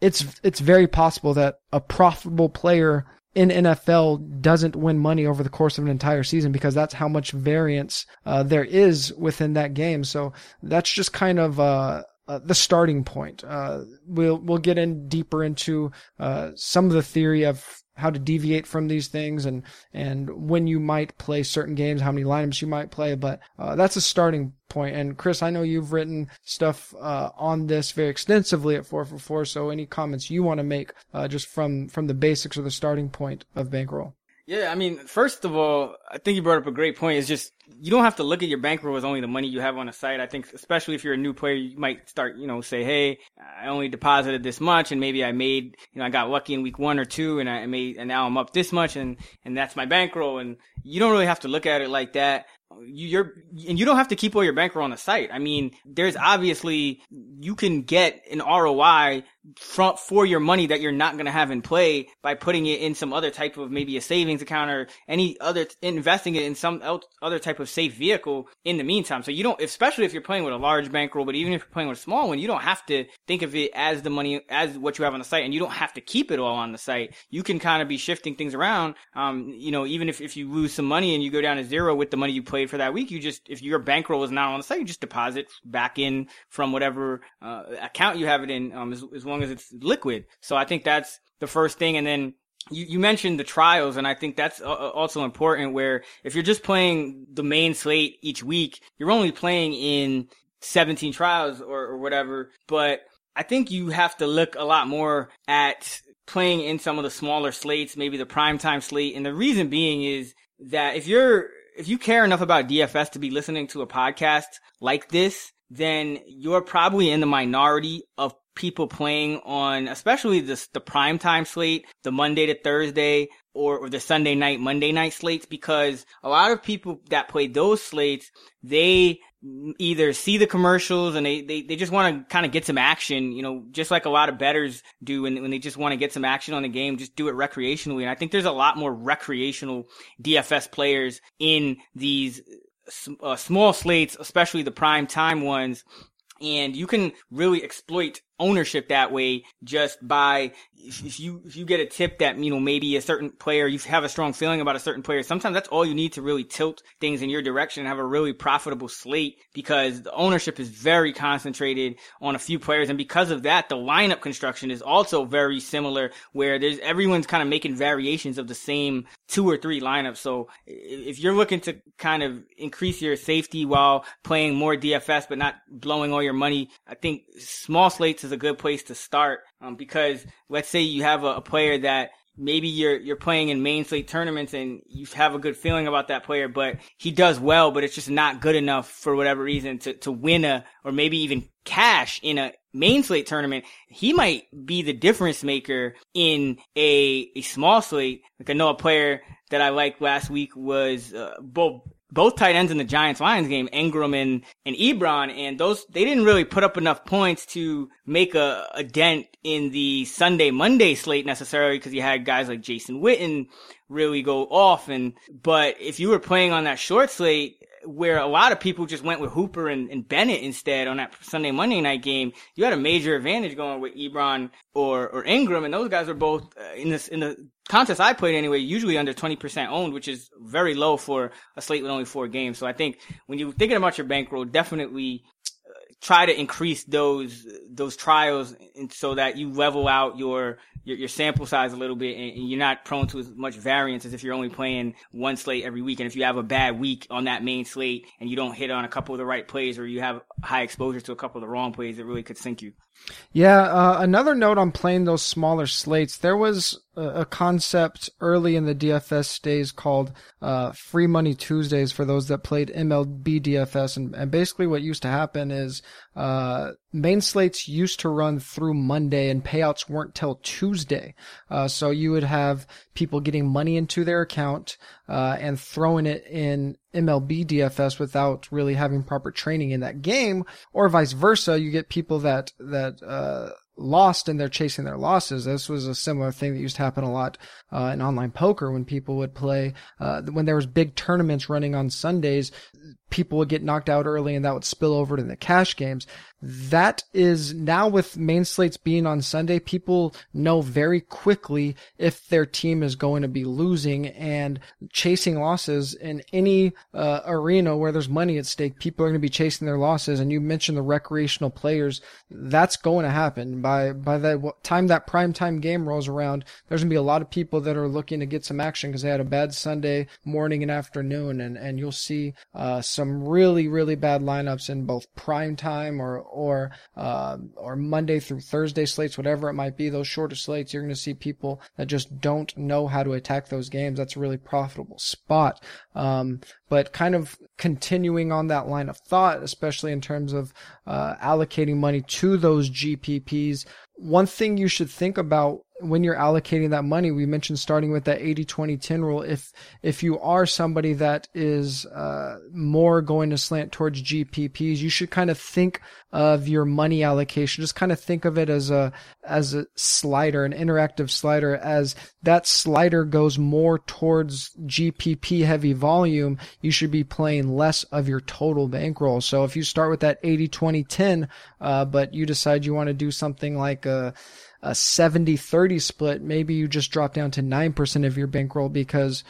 it's, it's very possible that a profitable player in NFL doesn't win money over the course of an entire season because that's how much variance uh, there is within that game. So that's just kind of uh, uh, the starting point. Uh, we'll we'll get in deeper into uh, some of the theory of how to deviate from these things and and when you might play certain games, how many lineups you might play. But uh, that's a starting point. And Chris, I know you've written stuff uh, on this very extensively at four for four. So any comments you want to make uh, just from from the basics or the starting point of bankroll? Yeah, I mean, first of all, I think you brought up a great point. Is just you don't have to look at your bankroll as only the money you have on the site. I think, especially if you're a new player, you might start, you know, say, "Hey, I only deposited this much, and maybe I made, you know, I got lucky in week one or two, and I made, and now I'm up this much, and and that's my bankroll." And you don't really have to look at it like that you're and you don't have to keep all your bankroll on the site. I mean, there's obviously you can get an ROI from for your money that you're not going to have in play by putting it in some other type of maybe a savings account or any other investing it in some other type of safe vehicle in the meantime. So you don't, especially if you're playing with a large bankroll, but even if you're playing with a small one, you don't have to think of it as the money as what you have on the site, and you don't have to keep it all on the site. You can kind of be shifting things around. Um, you know, even if if you lose some money and you go down to zero with the money you played for that week, you just if your bankroll is not on the site, you just deposit back in from whatever uh, account you have it in, um, as, as long as it's liquid. So I think that's the first thing, and then you, you mentioned the trials, and I think that's uh, uh, also important. Where if you're just playing the main slate each week, you're only playing in 17 trials or, or whatever. But I think you have to look a lot more at playing in some of the smaller slates, maybe the primetime slate. And the reason being is that if you're if you care enough about DFS to be listening to a podcast like this, then you're probably in the minority of people playing on, especially the, the prime time slate, the Monday to Thursday, or, or the Sunday night, Monday night slates, because a lot of people that play those slates, they either see the commercials and they, they, they just want to kind of get some action, you know, just like a lot of bettors do when, when they just want to get some action on the game, just do it recreationally. And I think there's a lot more recreational DFS players in these uh, small slates, especially the prime time ones. And you can really exploit ownership that way just by if, you if you get a tip that you know maybe a certain player you have a strong feeling about a certain player sometimes that's all you need to really tilt things in your direction and have a really profitable slate because the ownership is very concentrated on a few players. And because of that the lineup construction is also very similar where there's everyone's kind of making variations of the same two or three lineups. So if you're looking to kind of increase your safety while playing more DFS but not blowing all your money I think small slates is a good place to start um, because let's say you have a, a player that maybe you're you're playing in main slate tournaments and you have a good feeling about that player, but he does well, but it's just not good enough for whatever reason to to win a or maybe even cash in a main slate tournament. He might be the difference maker in a a small slate. Like I know a player that I liked last week was uh, both tight ends in the Giants Lions game, Engram and, and Ebron, and those, they didn't really put up enough points to make a, a dent in the Sunday Monday slate necessarily because you had guys like Jason Witten really go off. And, but if you were playing on that short slate, where a lot of people just went with Hooper and, and, Bennett instead on that Sunday Monday night game, you had a major advantage going with Ebron or or Engram, and those guys were both uh, in this in the contest I played anyway, usually under twenty percent owned, which is very low for a slate with only four games. So I think when you're thinking about your bankroll, definitely uh, try to increase those those trials so that you level out your your, your sample size a little bit and, you're not prone to as much variance as if you're only playing one slate every week. And if you have a bad week on that main slate and you don't hit on a couple of the right plays or you have high exposure to a couple of the wrong plays, it really could sink you. Yeah, uh, another note on playing those smaller slates. There was a, concept early in the DFS days called uh, Free Money Tuesdays for those that played MLB DFS, and, and basically what used to happen is uh, main slates used to run through Monday, and payouts weren't till Tuesday. Uh, so you would have people getting money into their account uh, and throwing it in MLB DFS without really having proper training in that game, or vice versa. You get people that that uh, lost and they're chasing their losses. This was a similar thing that used to happen a lot uh, in online poker when people would play uh, when there was big tournaments running on Sundays. People would get knocked out early, and that would spill over to the cash games. That is now with main slates being on Sunday, people know very quickly if their team is going to be losing and chasing losses in any uh, arena where there's money at stake. People are going to be chasing their losses. And you mentioned the recreational players. That's going to happen by, by the time that prime time game rolls around. There's going to be a lot of people that are looking to get some action because they had a bad Sunday morning and afternoon. And, and you'll see, uh, some really, really bad lineups in both prime time or, or, uh, or Monday through Thursday slates, whatever it might be, those shorter slates, you're going to see people that just don't know how to attack those games. That's a really profitable spot. Um, but kind of continuing on that line of thought, especially in terms of uh, allocating money to those GPPs, one thing you should think about when you're allocating that money, we mentioned starting with that 80 20 10 rule. If, if you are somebody that is, uh, more going to slant towards GPPs, you should kind of think of your money allocation. Just kind of think of it as a, as a slider, an interactive slider, as that slider goes more towards GPP heavy volume. You should be playing less of your total bankroll. So if you start with that 80 20 10, uh, but you decide you want to do something like a, a 70-30 split, maybe you just drop down to 9% of your bankroll because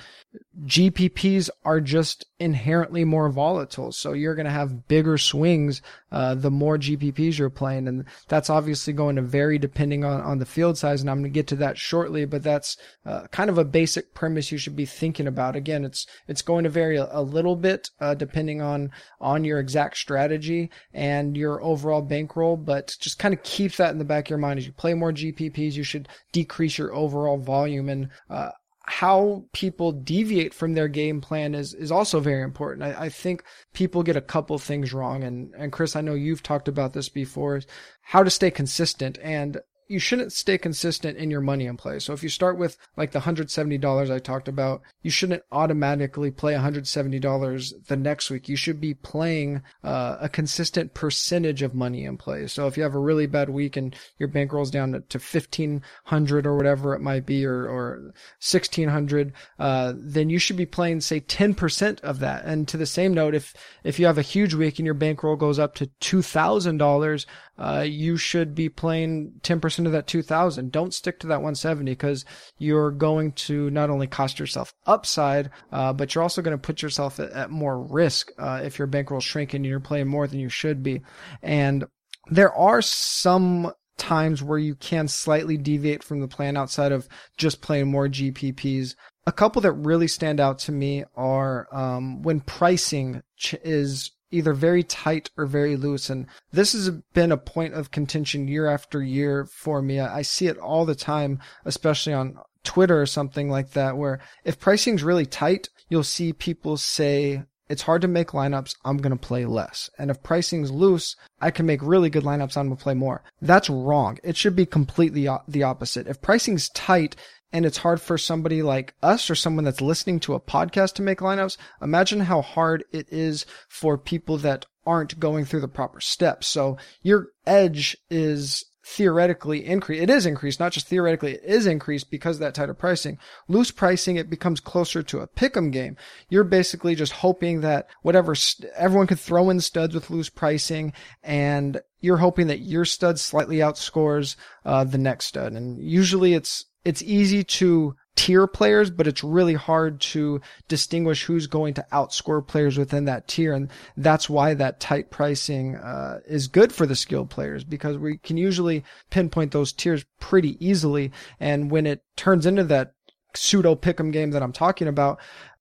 GPPs are just inherently more volatile. So you're going to have bigger swings uh, the more GPPs you're playing. And that's obviously going to vary depending on, on the field size. And I'm going to get to that shortly, but that's uh, kind of a basic premise you should be thinking about. Again, it's, it's going to vary a, a little bit uh, depending on, on your exact strategy and your overall bankroll, but just kind of keep that in the back of your mind. As you play more GPPs, you should decrease your overall volume. And uh, how people deviate from their game plan is, is also very important. I, I think people get a couple things wrong. And, and Chris, I know you've talked about this before, how to stay consistent. And you shouldn't stay consistent in your money in play. So if you start with like the $170 I talked about, you shouldn't automatically play $170 the next week. You should be playing uh, a consistent percentage of money in play. So if you have a really bad week and your bankroll's down to, to 1500 or whatever it might be, or, or 1600, uh, then you should be playing say 10% of that. And to the same note, if, if you have a huge week and your bankroll goes up to $2,000, uh, you should be playing 10% of that 2000. Don't stick to that 170 because you're going to not only cost yourself upside, uh, but you're also going to put yourself at, at more risk uh, if your bankroll shrinking and you're playing more than you should be. And there are some times where you can slightly deviate from the plan outside of just playing more GPPs. A couple that really stand out to me are um, when pricing ch- is either very tight or very loose. And this has been a point of contention year after year for me. I see it all the time, especially on Twitter or something like that, where if pricing's really tight, you'll see people say, it's hard to make lineups. I'm going to play less. And if pricing's loose, I can make really good lineups. I'm going to play more. That's wrong. It should be completely the opposite. If pricing's tight, and it's hard for somebody like us or someone that's listening to a podcast to make lineups, imagine how hard it is for people that aren't going through the proper steps. So your edge is theoretically increased. It is increased, not just theoretically, it is increased because of that tighter pricing. Loose pricing, it becomes closer to a pick'em game. You're basically just hoping that whatever st- everyone could throw in studs with loose pricing and you're hoping that your stud slightly outscores uh, the next stud. And usually it's it's easy to tier players, but it's really hard to distinguish who's going to outscore players within that tier. And that's why that tight pricing uh, is good for the skilled players because we can usually pinpoint those tiers pretty easily. And when it turns into that pseudo pick'em game that I'm talking about,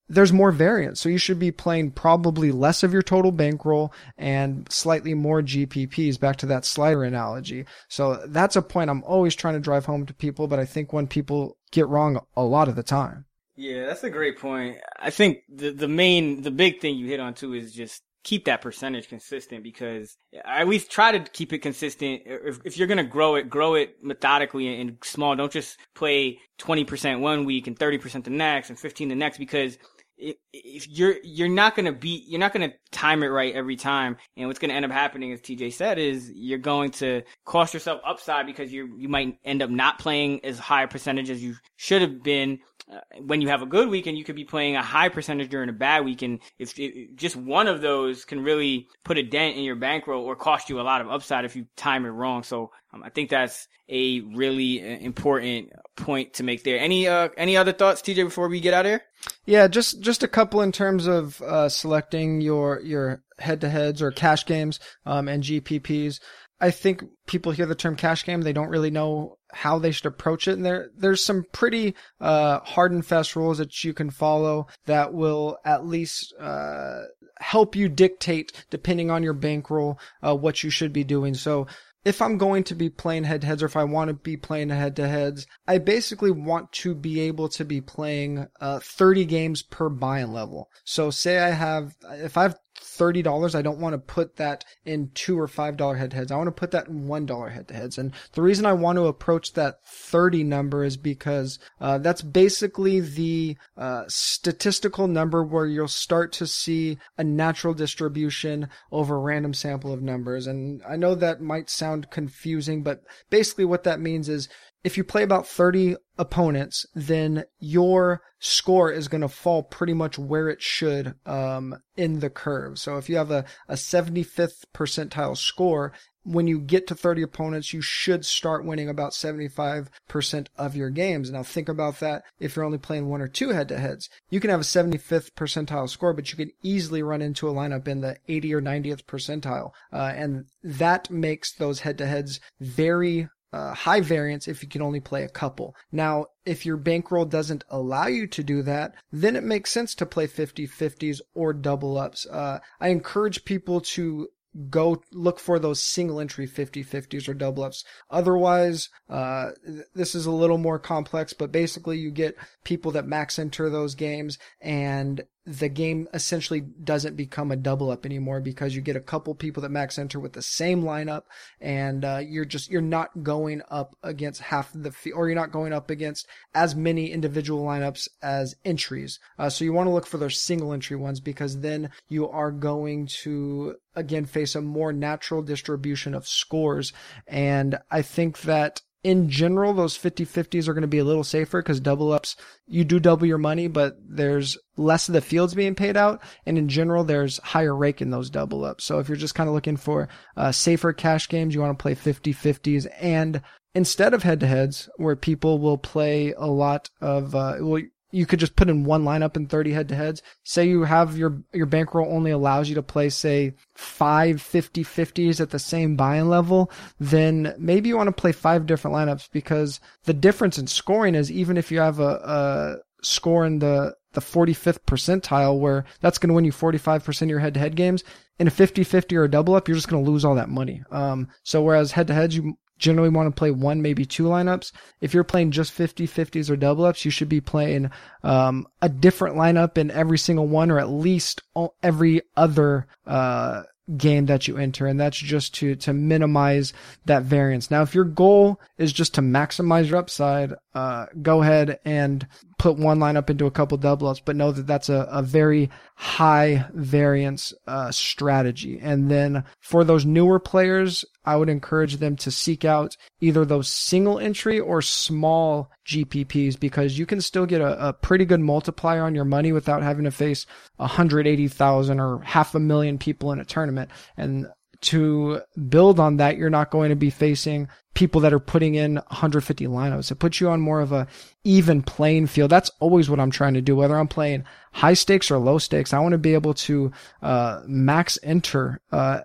there's more variance. So you should be playing probably less of your total bankroll and slightly more GPPs back to that slider analogy. So that's a point I'm always trying to drive home to people, but I think when people get wrong a lot of the time. Yeah, that's a great point. I think the, the main, the big thing you hit on too is just keep that percentage consistent because I least try to keep it consistent. If, if you're going to grow it, grow it methodically and small. Don't just play 20% one week and 30% the next and 15 the next because if you're you're not gonna be you're not gonna time it right every time. And what's gonna end up happening as tj said is you're going to cost yourself upside because you you might end up not playing as high a percentage as you should have been uh, when you have a good weekend you could be playing a high percentage during a bad week and if, if just one of those can really put a dent in your bankroll or cost you a lot of upside if you time it wrong. So um, i think that's a really uh, important point to make there any uh any other thoughts tj before we get out of here yeah just just a couple in terms of uh selecting your your head to heads or cash games um and gpps I think people hear the term cash game, they don't really know how they should approach it. And there, there's some pretty uh, hard and fast rules that you can follow that will at least uh, help you dictate, depending on your bankroll, uh, what you should be doing. So if I'm going to be playing head to heads or if I want to be playing head to heads, I basically want to be able to be playing uh, 30 games per buy-in level. So say I have, if I have $30, I don't want to put that in two or five dollar head to heads. I want to put that in one dollar head to heads. And the reason I want to approach that 30 number is because uh, that's basically the uh, statistical number where you'll start to see a natural distribution over a random sample of numbers. And I know that might sound confusing, but basically what that means is if you play about 30 opponents, then your score is going to fall pretty much where it should um, in the curve. So if you have a, a 75th percentile score, when you get to 30 opponents, you should start winning about 75% of your games. Now think about that if you're only playing one or two head to heads. You can have a 75th percentile score, but you can easily run into a lineup in the 80 or 90th percentile. Uh, and that makes those head to heads very uh, high variance if you can only play a couple. Now, if your bankroll doesn't allow you to do that, then it makes sense to play 50-50s or double ups. Uh, I encourage people to go look for those single entry 50-50s or double ups. Otherwise, uh, this is a little more complex, but basically you get people that max enter those games and the game essentially doesn't become a double up anymore because you get a couple people that max enter with the same lineup and uh, you're just you're not going up against half the or you're not going up against as many individual lineups as entries. Uh, so you want to look for those single entry ones because then you are going to again face a more natural distribution of scores. And i think that in general, those 50-50s are going to be a little safer because double ups, you do double your money, but there's less of the fields being paid out. And in general, there's higher rake in those double ups. So if you're just kind of looking for uh, safer cash games, you want to play 50-50s and instead of head to heads where people will play a lot of, uh, well, you could just put in one lineup in 30 head to heads. Say you have your, your bankroll only allows you to play, say, five 50 50s at the same buy-in level, then maybe you want to play five different lineups because the difference in scoring is even if you have a, a score in the, the 45th percentile where that's going to win you 45% of your head to head games in a 50 50 or a double up, you're just going to lose all that money. Um, so whereas head to heads, you generally want to play one, maybe two lineups. If you're playing just 50 50s or double ups, you should be playing um, a different lineup in every single one or at least every other uh, game that you enter and that's just to to minimize that variance now if your goal is just to maximize your upside uh, go ahead and put one lineup into a couple double ups but know that that's a, a very high variance uh, strategy. And then for those newer players i would encourage them to seek out either those single entry or small gpps because you can still get a, a pretty good multiplier on your money without having to face 180000 or half a million people in a tournament. And to build on that, you're not going to be facing people that are putting in 150 lineups. It puts you on more of a even playing field. That's always what I'm trying to do, whether I'm playing high stakes or low stakes. I want to be able to uh, max enter uh,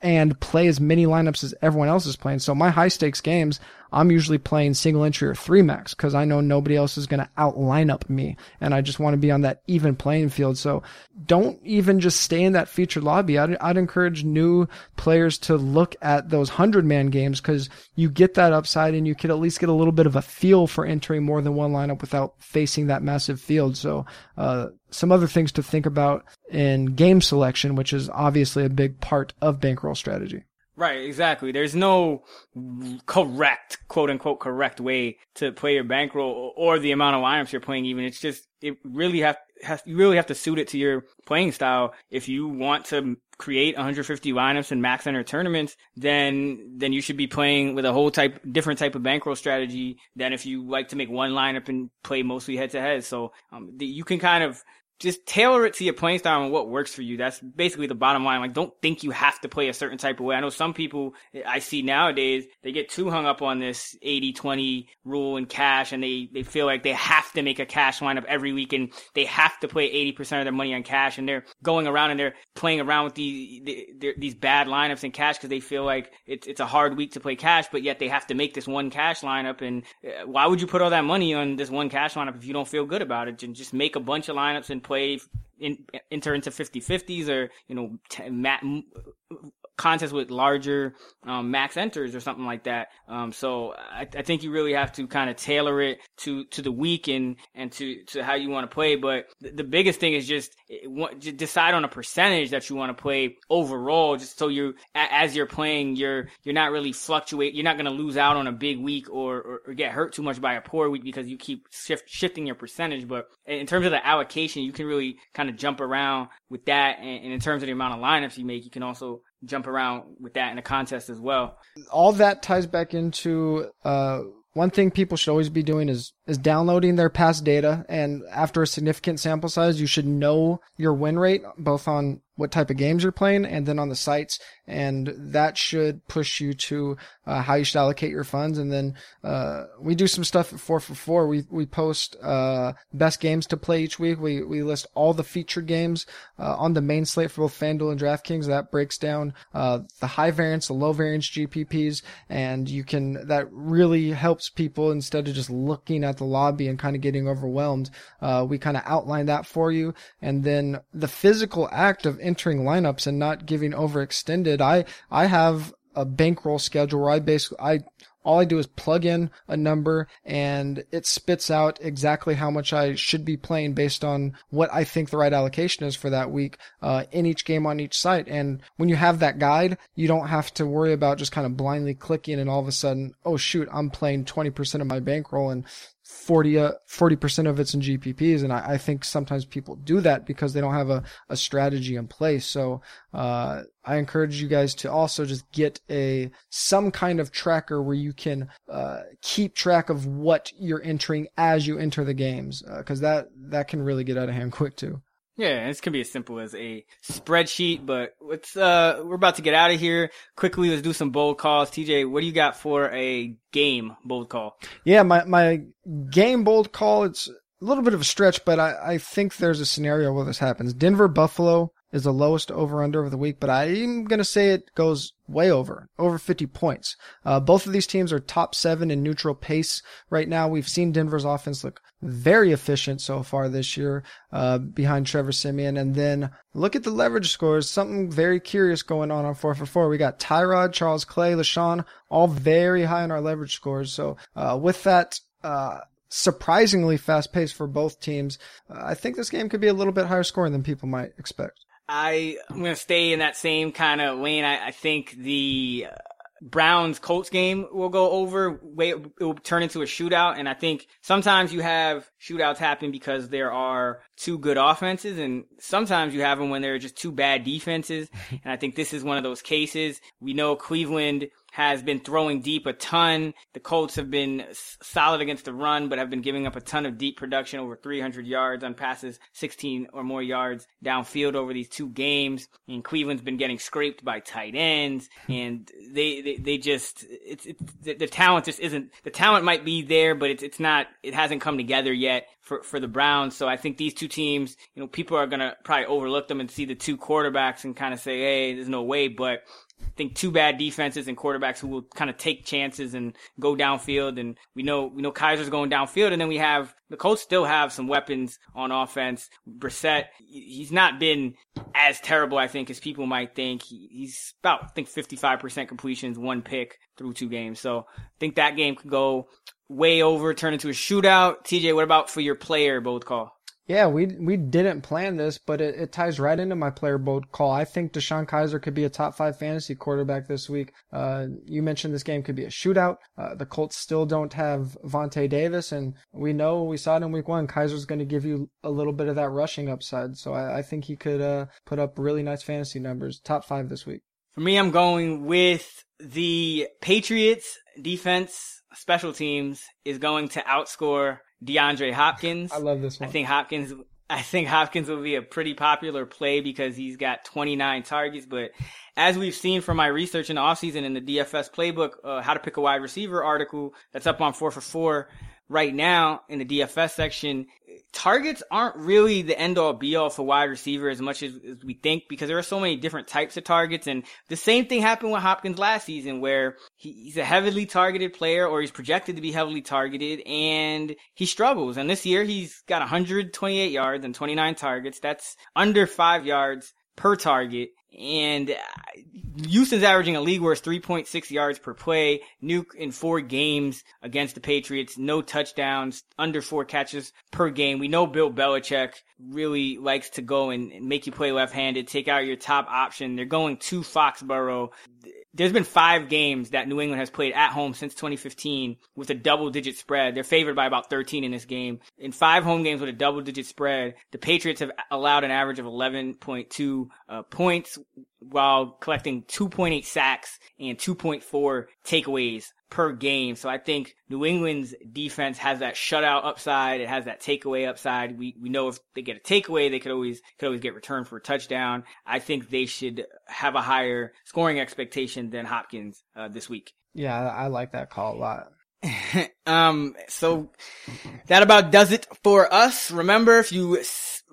and play as many lineups as everyone else is playing. So my high stakes games, I'm usually playing single entry or three max because I know nobody else is going to out line up me. And I just want to be on that even playing field. So don't even just stay in that featured lobby. I'd, I'd encourage new players to look at those hundred man games because you get that upside and you can at least get a little bit of a feel for entering more than one lineup without facing that massive field. So, uh, some other things to think about in game selection, which is obviously a big part of bankroll strategy. Right, exactly. There's no correct, quote unquote, correct way to play your bankroll or the amount of lineups you're playing. Even it's just it really have you really have to suit it to your playing style. If you want to create 150 lineups in max enter tournaments, then then you should be playing with a whole type different type of bankroll strategy than if you like to make one lineup and play mostly head to head. So um, the, you can kind of just tailor it to your playing style and what works for you. That's basically the bottom line. Like, don't think you have to play a certain type of way. I know some people I see nowadays, they get too hung up on this 80-20 rule in cash and they, they feel like they have to make a cash lineup every week and they have to play 80% of their money on cash and they're going around and they're playing around with these, these bad lineups in cash because they feel like it's, it's a hard week to play cash, but yet they have to make this one cash lineup. And uh, why would you put all that money on this one cash lineup if you don't feel good about it? And just make a bunch of lineups and play in, enter into 50-50s or, you know, t- mat, contest with larger um, max enters or something like that. Um, so I, I, think you really have to kind of tailor it to to the week and and to to how you want to play. But the, the biggest thing is just, just, decide on a percentage that you want to play overall, just so you as you're playing, you're you're not really fluctuate. You're not going to lose out on a big week or, or, or get hurt too much by a poor week because you keep shift, shifting your percentage. But in terms of the allocation, you can really kind of jump around with that. And, and in terms of the amount of lineups you make, you can also jump around with that in a contest as well. All that ties back into uh, one thing people should always be doing is is downloading their past data and after a significant sample size you should know your win rate both on what type of games you're playing and then on the sites and that should push you to uh, how you should allocate your funds. And then uh, we do some stuff at 4 for 4 we we post uh, best games to play each week. We we list all the featured games uh, on the main slate for both FanDuel and DraftKings. That breaks down uh, the high variance the low variance GPPs and you can that really helps people instead of just looking at the lobby and kind of getting overwhelmed uh, we kind of outline that for you. And then the physical act of entering lineups and not giving overextended. I I have a bankroll schedule where I basically I all I do is plug in a number and it spits out exactly how much I should be playing based on what I think the right allocation is for that week uh, in each game on each site. And when you have that guide, you don't have to worry about just kind of blindly clicking and all of a sudden, oh shoot, I'm playing 20% of my bankroll and 40 uh, 40% of it's in GPPs and I, I, think sometimes people do that because they don't have a, a strategy in place. So uh, I encourage you guys to also just get a some kind of tracker where you can uh, keep track of what you're entering as you enter the games because uh, that that can really get out of hand quick too yeah, this can be as simple as a spreadsheet, but let's, uh, we're about to get out of here. Quickly, let's do some bold calls. TJ, what do you got for a game bold call? Yeah, my, my game bold call, it's a little bit of a stretch, but I, I think there's a scenario where this happens. Denver Buffalo is the lowest over under of the week, but I'm going to say it goes way over, over 50 points. Uh, both of these teams are top seven in neutral pace right now. We've seen Denver's offense look very efficient so far this year, uh, behind Trevor Siemian. And then look at the leverage scores. Something very curious going on on four for four. We got Tyrod, Charles Clay, LeSean, all very high on our leverage scores. So, uh, with that, uh, surprisingly fast pace for both teams. Uh, I think this game could be a little bit higher scoring than people might expect. I, am going to stay in that same kind of lane. I, I think the Browns Colts game will go over. It will turn into a shootout. And I think sometimes you have shootouts happen because there are two good offenses and sometimes you have them when there are just two bad defenses. and I think this is one of those cases. We know Cleveland has been throwing deep a ton. The Colts have been solid against the run, but have been giving up a ton of deep production over 300 yards on passes, 16 or more yards downfield over these two games. And Cleveland's been getting scraped by tight ends, hmm. and they they, they just it's, it's the, the talent just isn't the talent might be there, but it's it's not it hasn't come together yet for for the Browns. So I think these two teams, you know, people are gonna probably overlook them and see the two quarterbacks and kind of say, hey, there's no way, but I think two bad defenses and quarterbacks who will kind of take chances and go downfield. And we know we know Kizer's going downfield, and then we have the Colts still have some weapons on offense. Brissett, he's not been as terrible, I think, as people might think. he's about I think 55% completions, one pick through two games. So I think that game could go way over, turn into a shootout. TJ, what about for your player both call? Yeah, we we didn't plan this, but it, it ties right into my player bold call. I think DeShone Kizer could be a top five fantasy quarterback this week. Uh, you mentioned this game could be a shootout. Uh, the Colts still don't have Vontae Davis, and we know we saw it in week one. Kizer's going to give you a little bit of that rushing upside, so I, I think he could uh, put up really nice fantasy numbers. Top five this week. For me, I'm going with the Patriots defense special teams is going to outscore DeAndre Hopkins. I love this one. I think Hopkins. I think Hopkins will be a pretty popular play because he's got 29 targets. But as we've seen from my research in the offseason in the DFS playbook, uh, how to pick a wide receiver article that's up on four for four right now in the DFS section, targets aren't really the end all be all for wide receiver as much as, as, we think because there are so many different types of targets. And the same thing happened with Hopkins last season where he, he's a heavily targeted player or he's projected to be heavily targeted and he struggles. And this year he's got 128 yards and 29 targets. That's under five yards per target. And uh, Houston's averaging a league worst 3.6 yards per play. Nuke in four games against the Patriots. No touchdowns, under four catches per game. We know Bill Belichick really likes to go and make you play left-handed, take out your top option. They're going to Foxborough there's been five games that New England has played at home since 2015 with a double digit spread. They're favored by about 13 in this game. In five home games with a double digit spread, the Patriots have allowed an average of 11.2 uh, points while collecting 2.8 sacks and 2.4 takeaways per game. So I think New England's defense has that shutout upside. It has that takeaway upside. We we know if they get a takeaway, they could always could always get returned for a touchdown. I think they should have a higher scoring expectation than Hopkins uh, this week. Yeah, I like that call a lot. um, so that about does it for us. Remember, if you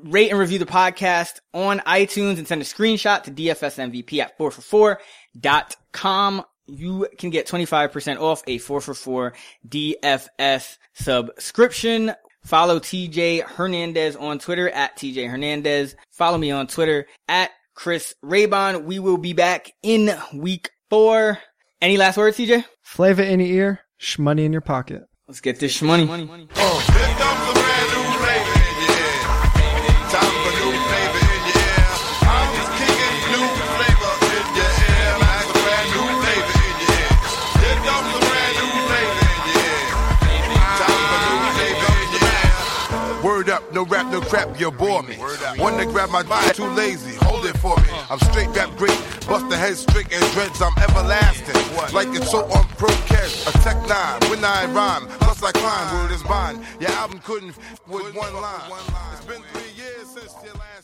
rate and review the podcast on iTunes and send a screenshot to DFSMVP at 4for4.com you can get 25% off a 4 for 4 DFS subscription. Follow TJ Hernandez on Twitter at TJ Hernandez. Follow me on Twitter at Chris Raybon. We will be back in week four. Any last words, TJ? Flavor in your ear, shmoney in your pocket. Let's get this shmoney. Oh. No crap, you bore me. One to grab my body, too lazy, hold it for me. I'm straight rap great, bust the head straight and dreads, I'm everlasting. Like it's so on pro cash, a tech nine, when I rhyme, plus I climb, word is bond. Your album couldn't f- with one line. It's been three years since your last.